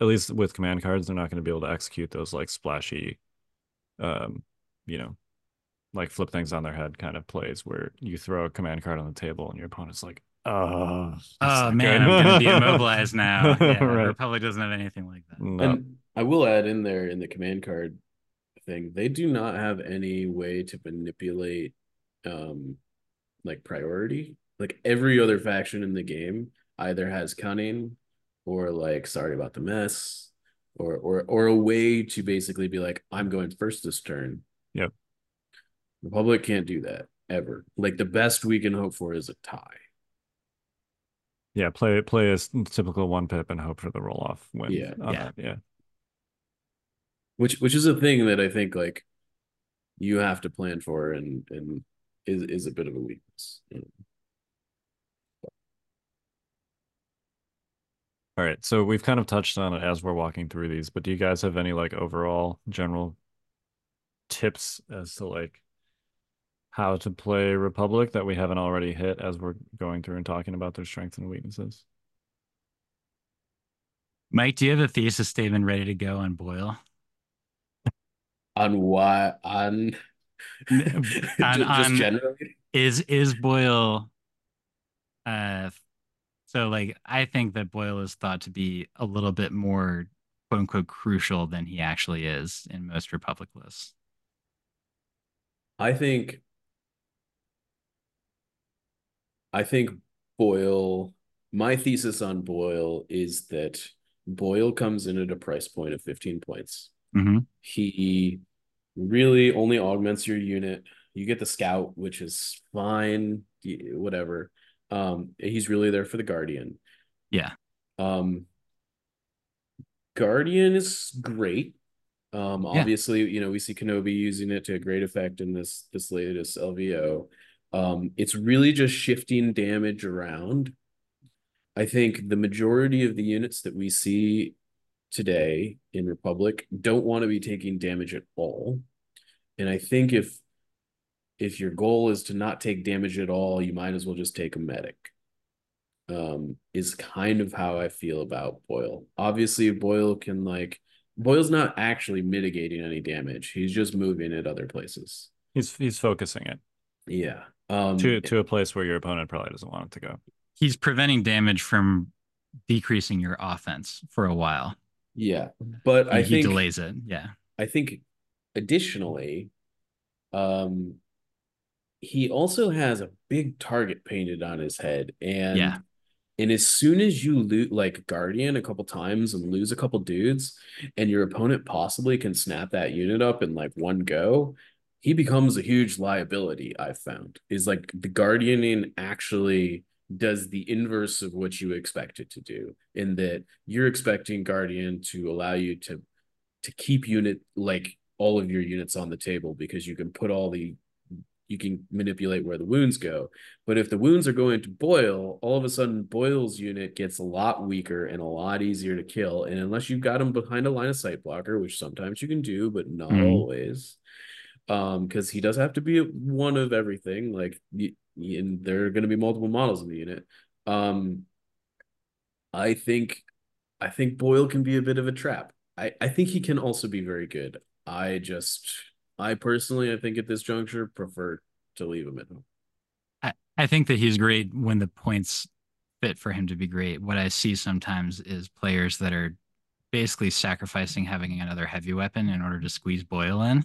at least with command cards, they're not gonna be able to execute those like splashy um, you know, like flip things on their head kind of plays where you throw a command card on the table and your opponent's like, oh, Oh man, good." I'm gonna be [LAUGHS] immobilized now. Yeah, Right. Republic doesn't have anything like that. No. and I will add in there in the command card thing, they do not have any way to manipulate um like priority. Like every other faction in the game either has cunning or like sorry about the mess or or or a way to basically be like I'm going first this turn. Yep. Republic can't do that ever. Like the best we can hope for is a tie. yeah, play play a s- typical one pip and hope for the roll off win. Yeah. on Yeah. that, yeah. which which is a thing that I think like you have to plan for and and is is a bit of a weakness. All right, so we've kind of touched on it as we're walking through these, but do you guys have any like overall general tips as to like how to play Republic that we haven't already hit as we're going through and talking about their strengths and weaknesses? Mike, do you have a thesis statement ready to go on Boyle? On what? on [LAUGHS] On- [LAUGHS] just on- generally Is is Boyle uh so like I think that Boyle is thought to be a little bit more quote unquote crucial than he actually is in most Republic lists. I think I think Boyle my thesis on Boyle is that Boyle comes in at a price point of 15 points. Mm-hmm. He really only augments your unit. You get the scout, which is fine, whatever. Um, he's really there for the guardian. Yeah. Um, guardian is great. Um, Yeah. obviously, you know, we see Kenobi using it to great effect in this this latest LVO. Um, it's really just shifting damage around. I think the majority of the units that we see today in Republic don't want to be taking damage at all. And I think if if your goal is to not take damage at all, you might as well just take a medic. Um, is kind of how I feel about Boyle. Obviously, Boyle can like Boyle's not actually mitigating any damage. He's just moving it other places. He's he's focusing it Yeah. Um to to a place where your opponent probably doesn't want it to go. He's preventing damage from decreasing your offense for a while. yeah. But I think he think delays it. Yeah. I think additionally, um, he also has a big target painted on his head, and Yeah. and as soon as you loot like Guardian a couple times and lose a couple dudes, and your opponent possibly can snap that unit up in like one go, he becomes a huge liability. I've found is like the Guardianing actually does the inverse of what you expect it to do, in that you're expecting Guardian to allow you to to keep unit like all of your units on the table because you can put all the you can manipulate where the wounds go. But if the wounds are going to boil all of a sudden Boyle's unit gets a lot weaker and a lot easier to kill. And unless you've got him behind a line of sight blocker, which sometimes you can do, but not Mhm. always, um, because he does have to be one of everything. Like, and there are going to be multiple models in the unit. Um, I think, I think Boyle can be a bit of a trap. I I think he can also be very good. I just, I personally, I think at this juncture prefer to leave him at home. I, I think that he's great when the points fit for him to be great. What I see sometimes is players that are basically sacrificing having another heavy weapon in order to squeeze Boyle in.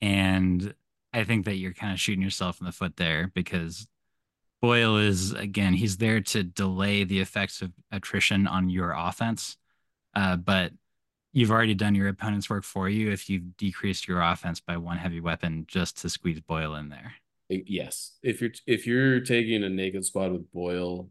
And I think that you're kind of shooting yourself in the foot there because Boyle is, again, he's there to delay the effects of attrition on your offense. Uh, but you've already done your opponent's work for you if you've decreased your offense by one heavy weapon just to squeeze Boyle in there. Yes, if you're if you're taking a naked squad with Boyle,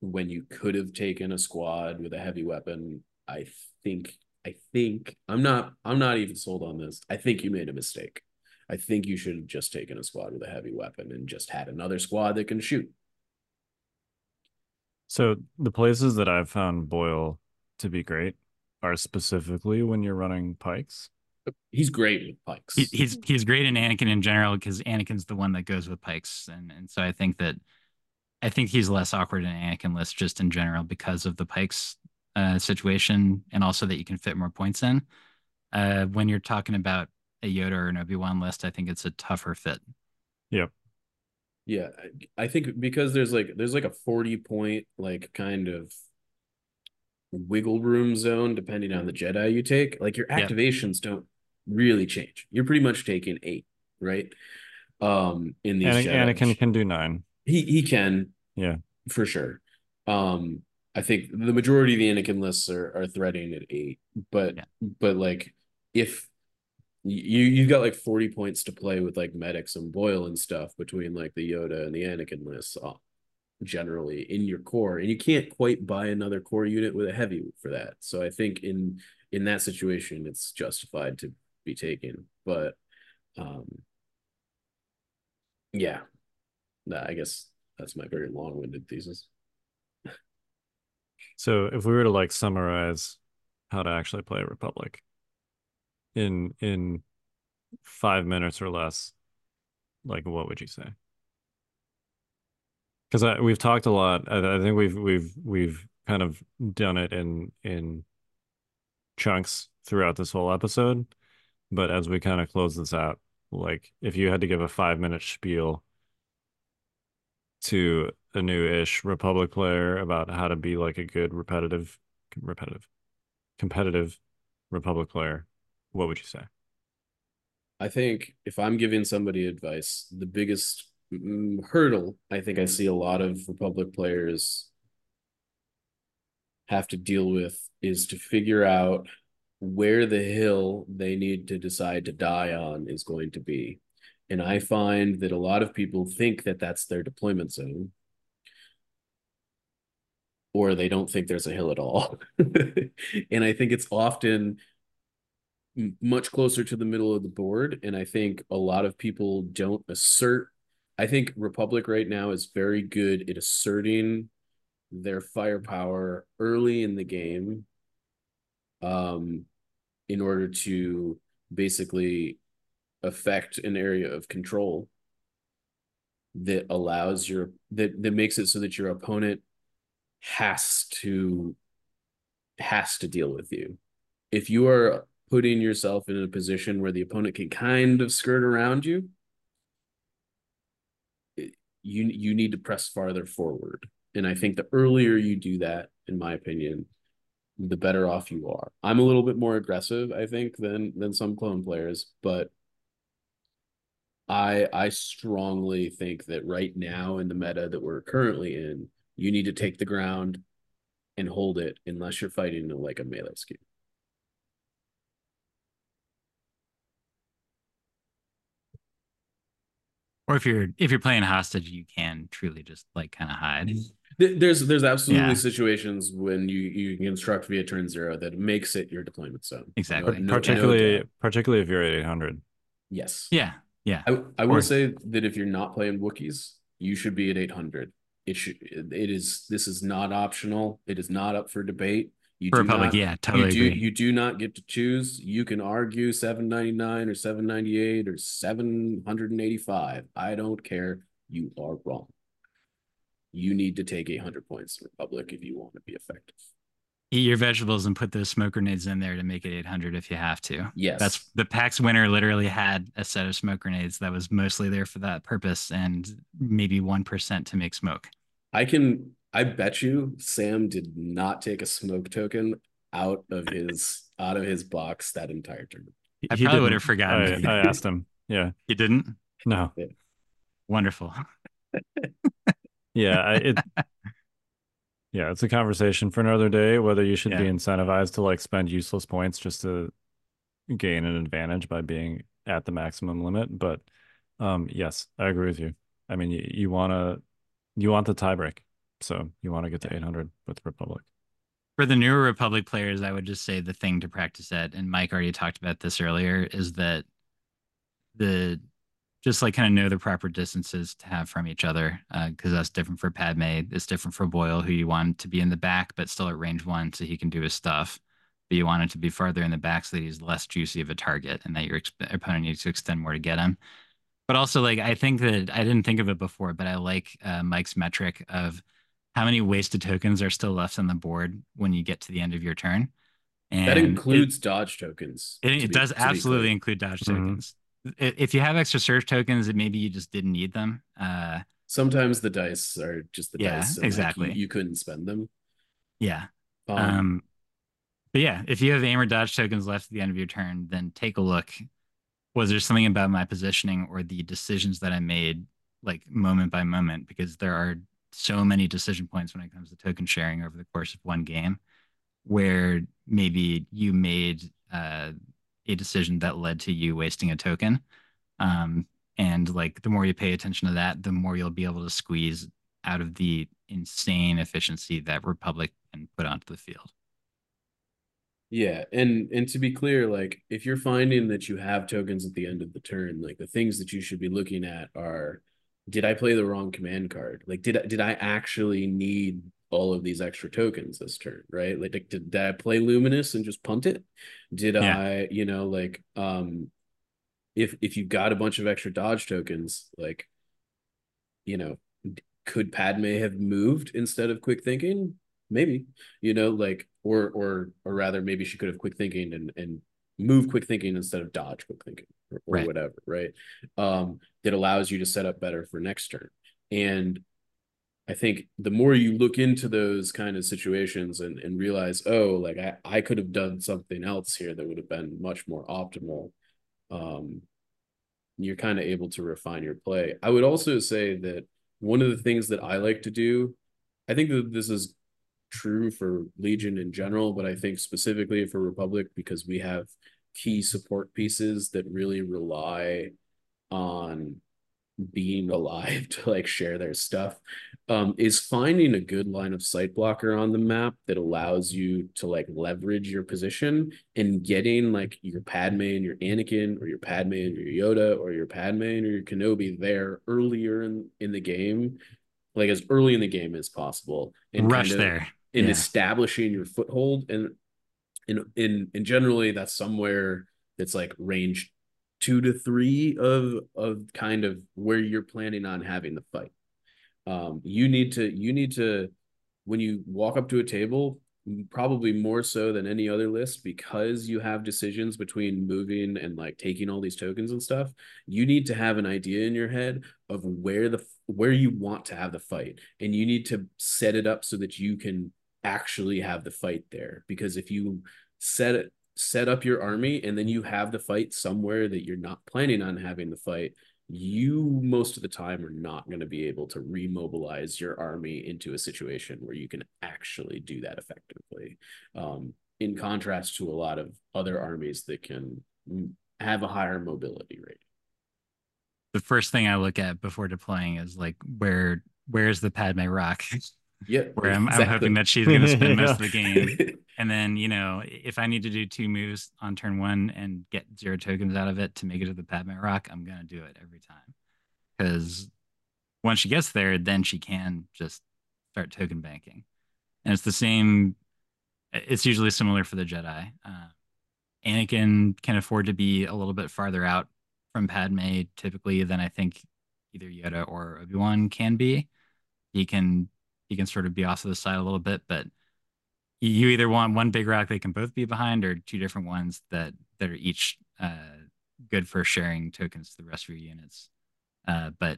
when you could have taken a squad with a heavy weapon, I think I think I'm not I'm not even sold on this. I think you made a mistake. I think you should have just taken a squad with a heavy weapon and just had another squad that can shoot. So the places that I've found Boyle to be great are specifically when you're running pikes. He's great with pikes. He, he's he's great in Anakin in general because Anakin's the one that goes with pikes, and and so I think that I think he's less awkward in Anakin list just in general because of the pikes uh, situation, and also that you can fit more points in. Uh, when you're talking about a Yoda or an Obi Wan list, I think it's a tougher fit. Yep. Yeah, I, I think because there's like there's like a 40 point like kind of wiggle room zone depending on the Jedi you take. Like your Yep. activations don't really change. You're pretty much taking eight, right? Um in these Ana- Jedi. Anakin can do nine. he he can Yeah. for sure. Um I think the majority of the Anakin lists are are threading at eight, but Yeah. but like if you you've got like 40 points to play with like medics and Boyle and stuff between like the Yoda and the Anakin lists uh, generally in your core and you can't quite buy another core unit with a heavy for that. So I think in in that situation it's justified to be taken, but um yeah. Nah, I guess that's my very long-winded thesis. So if we were to like summarize how to actually play Republic in in five minutes or less, like what would you say? Because we've talked a lot. I, I think we've we've we've kind of done it in in chunks throughout this whole episode. But as we kind of close this out, like if you had to give a five minute spiel to a new-ish Republic player about how to be like a good repetitive, repetitive, competitive Republic player, what would you say? I think if I'm giving somebody advice, the biggest mm, hurdle I think I see a lot of Republic players have to deal with is to figure out where the hill they need to decide to die on is going to be. And I find that a lot of people think that that's their deployment zone, or they don't think there's a hill at all. [LAUGHS] and I think it's often much closer to the middle of the board. And I think a lot of people don't assert. I think Republic right now is very good at asserting their firepower early in the game um, in order to basically affect an area of control that allows your that that makes it so that your opponent has to has to deal with you. If you are putting yourself in a position where the opponent can kind of skirt around you it- you you need to press farther forward. And i think the earlier you do that in my opinion the better off you are. I'm a little bit more aggressive i think than than some clone players but i i strongly think that right now in the meta that we're currently in you need to take the ground and hold it unless you're fighting like a melee scheme Or if you're if you're playing hostage, you can truly just like kind of hide. [LAUGHS] There's there's absolutely Yeah. situations when you you can construct via turn zero that makes it your deployment zone. Exactly. No- no- no particularly, particularly if you're at 800. yes. Yeah, Yeah. I, I will say that if you're not playing Wookiees, you should be at 800. It should. It is. This is not optional. It is not up for debate. You For do Republic, not, yeah, totally you do, agree. You do not get to choose. You can argue 799 or 798 or 785. I don't care. You are wrong. You need to take 800 points in Republic if you want to be effective. Eat your vegetables and put those smoke grenades in there to make it 800 if you have to. Yes. That's the PAX winner literally had a set of smoke grenades that was mostly there for that purpose and maybe 1% to make smoke. I can I bet you Sam did not take a smoke token out of his out of his box that entire tournament. I He probably would didn't. have forgotten. I, I [LAUGHS] asked him. Yeah. He didn't? No. Wonderful. Yeah. I, it. [LAUGHS] Yeah, it's a conversation for another day. Whether you should be incentivized to like spend useless points just to gain an advantage by being at the maximum limit. But um, yes, I agree with you. I mean, you, you want to you want the tiebreak, so you want to get to 800 with Republic. For the newer Republic players, I would just say the thing to practice at, and Mike already talked about this earlier, is that the just like kind of know the proper distances to have from each other, because that's different for Padme. It's different for Boyle, who you want to be in the back but still at range one, so he can do his stuff. But you want it to be farther in the back so that he's less juicy of a target, and that your ex- opponent needs to extend more to get him. But also, like I think that I didn't think of it before, but I like uh, Mike's metric of how many wasted tokens are still left on the board when you get to the end of your turn. And that it- includes dodge tokens. it, it be- does absolutely include dodge Mhm. tokens. If you have extra surge tokens, and maybe you just didn't need them. Uh, Sometimes the dice are just the Yeah, dice. and, like, you- exactly. you, couldn't spend them. yeah. Um, Um, but yeah, if you have aim or dodge tokens left at the end of your turn, then take a look. Was there something about my positioning or the decisions that I made, like moment by moment? Because there are so many decision points when it comes to token sharing over the course of one game, where maybe you made uh, a decision that led to you wasting a token. Um, and like the more you pay attention to that, the more you'll be able to squeeze out of the insane efficiency that Republic can put onto the field. Yeah, and and to be clear, like if you're finding that you have tokens at the end of the turn, like the things that you should be looking at are, did I play the wrong command card? Like did I did I actually need all of these extra tokens this turn, right? Like did, did I play Luminous and just punt it? Did Yeah. I, you know, like um if if you got a bunch of extra dodge tokens, like you know, could Padme have moved instead of quick thinking? Maybe, you know, like or or or rather maybe she could have quick thinking and and move quick thinking instead of dodge quick thinking or, or Right. whatever, right? Um, that allows you to set up better for next turn. And I think the more you look into those kind of situations and, and realize, oh, like I, I could have done something else here that would have been much more optimal. Um, you're kind of able to refine your play. I would also say that one of the things that I like to do, I think that this is true for Legion in general, but I think specifically for Republic because we have key support pieces that really rely on being alive [LAUGHS] to like share their stuff um is finding a good line of sight blocker on the map that allows you to like leverage your position and getting like your Padme and your Anakin or your Padme and your Yoda or your Padme and your Kenobi there earlier in in the game like as early in the game as possible and Rush kind of- there. in Yeah. establishing your foothold and in in and generally that's somewhere that's like range two to three of of kind of where you're planning on having the fight. Um you need to you need to when you walk up to a table probably more so than any other list because you have decisions between moving and like taking all these tokens and stuff you need to have an idea in your head of where the where you want to have the fight. And you need to set it up so that you can actually have the fight there because if you set it set up your army and then you have the fight somewhere that you're not planning on having the fight you most of the time are not going to be able to remobilize your army into a situation where you can actually do that effectively um, in contrast to a lot of other armies that can have a higher mobility rate The first thing I look at before deploying is like where where's the Padme rock? [LAUGHS] Yeah. where I'm, I'm hoping that she's going to spend most of the [LAUGHS] game. And then, you know, if I need to do two moves on turn one and get zero tokens out of it to make it to the Padme Rock, I'm going to do it every time. Because once she gets there, then she can just start token banking. And it's the same, it's usually similar for the Jedi. Uh, Anakin can afford to be a little bit farther out from Padme typically than I think either Yoda or Obi-Wan can be. He can he can sort of be off to the side a little bit, but you either want one big rock they can both be behind or two different ones that that are each uh, good for sharing tokens to the rest of your units. Uh, but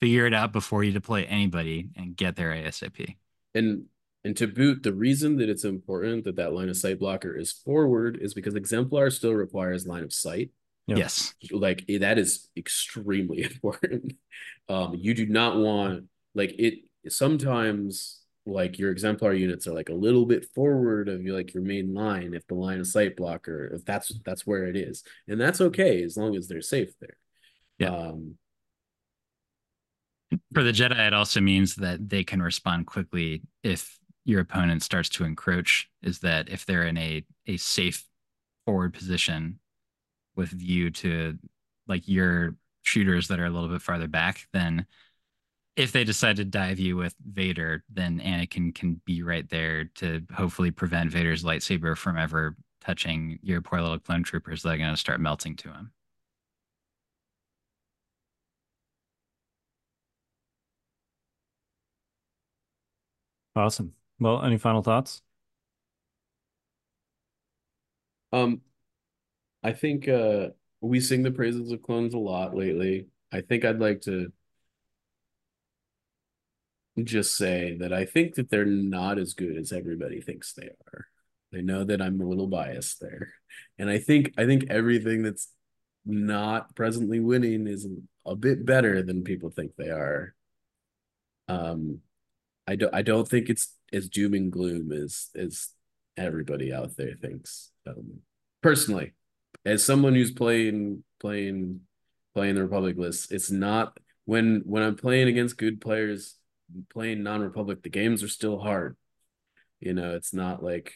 figure it out before you deploy anybody and get there ASAP. And and to boot, the reason that it's important that that line of sight blocker is forward is because exemplar still requires line of sight. Yep. Yes. Like that is extremely [LAUGHS] important. Um, you do not want like it. Sometimes like your exemplar units are like a little bit forward of your like your main line if the line of sight blocker if that's that's where it is, and that's okay as long as they're safe there. Yeah. Um, For the Jedi, it also means that they can respond quickly if your opponent starts to encroach. Is that if they're in a a safe forward position with view to like your shooters that are a little bit farther back, then if they decide to dive you with Vader, then Anakin can be right there to hopefully prevent Vader's lightsaber from ever touching your poor little clone troopers that are going to start melting to him. Awesome. Well, any final thoughts? Um, I think uh we sing the praises of clones a lot lately. I think I'd like to just say that I think that they're not as good as everybody thinks they are. I know that I'm a little biased there. And I think I think everything that's not presently winning is a bit better than people think they are. Um I don't I don't think it's as doom and gloom as as everybody out there thinks. Um, personally, as someone who's playing playing playing the Republic list, it's not when when I'm playing against good players, playing non-Republic, the games are still hard. You know, it's not like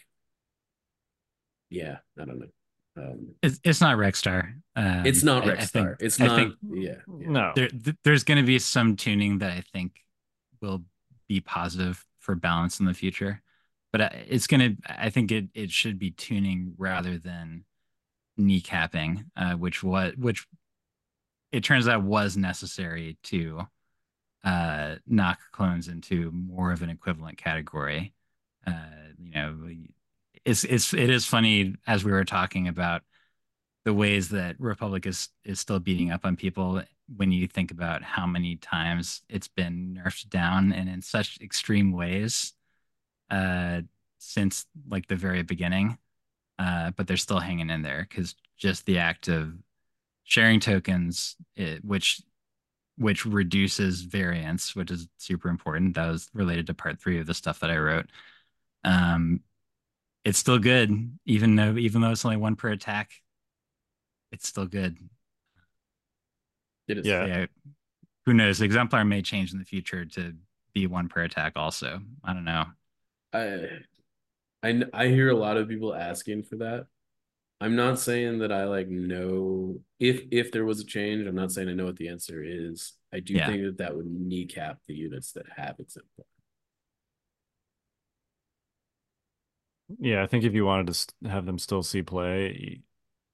yeah, I don't know. Um, It's, it's not Rexstar. Um, it's not I- I think- it's I not think yeah, yeah. No. there, there's going to be some tuning that I think will be positive for balance in the future, but it's going to. I think it it should be tuning rather than kneecapping, uh, which what which it turns out was necessary to uh, knock clones into more of an equivalent category. Uh, you know, it's it's it is funny as we were talking about the ways that Republic is is still beating up on people when you think about how many times it's been nerfed down and in such extreme ways uh, since like the very beginning. Uh, but they're still hanging in there because just the act of sharing tokens, it, which which reduces variance, which is super important. That was related to part three of the stuff that I wrote. Um, it's still good, even though even though it's only one per attack. It's still good. It is. Yeah. Yeah. Who knows? Exemplar may change in the future to be one per attack. Also, I don't know. I I I hear a lot of people asking for that. I'm not saying that I like know if if there was a change. I'm not saying I know what the answer is. I do Yeah. think that that would kneecap the units that have exemplar. Yeah, I think if you wanted to have them still see play,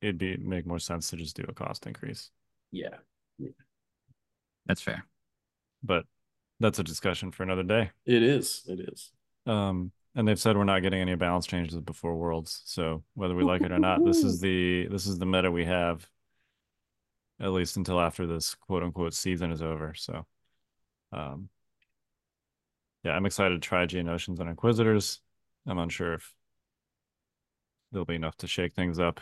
it'd be make more sense to just do a cost increase. Yeah, Yeah. That's fair. But that's a discussion for another day. It is. It is. Um, and they've said we're not getting any balance changes before Worlds. So whether we like it or not, this is the this is the meta we have, at least until after this quote unquote season is over. So, um, yeah, I'm excited to try and Oceans on Inquisitors. I'm unsure if there'll be enough to shake things up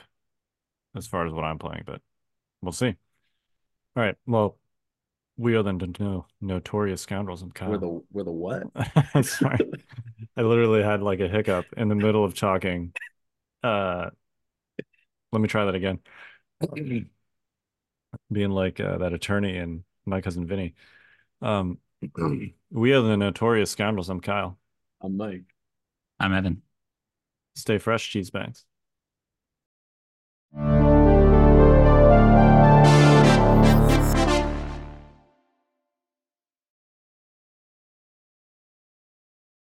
as far as what I'm playing, but we'll see. All right. Well, we are the no, notorious scoundrels and Kyle. We're the we're the what? [LAUGHS] Sorry. I literally had like a hiccup in the middle of talking. Uh, let me try that again. Being like uh, that attorney and my cousin Vinny. Um, [CLEARS THROAT] we are the notorious scoundrels. I'm Kyle. I'm Mike. I'm Evan. Stay fresh, cheese bags.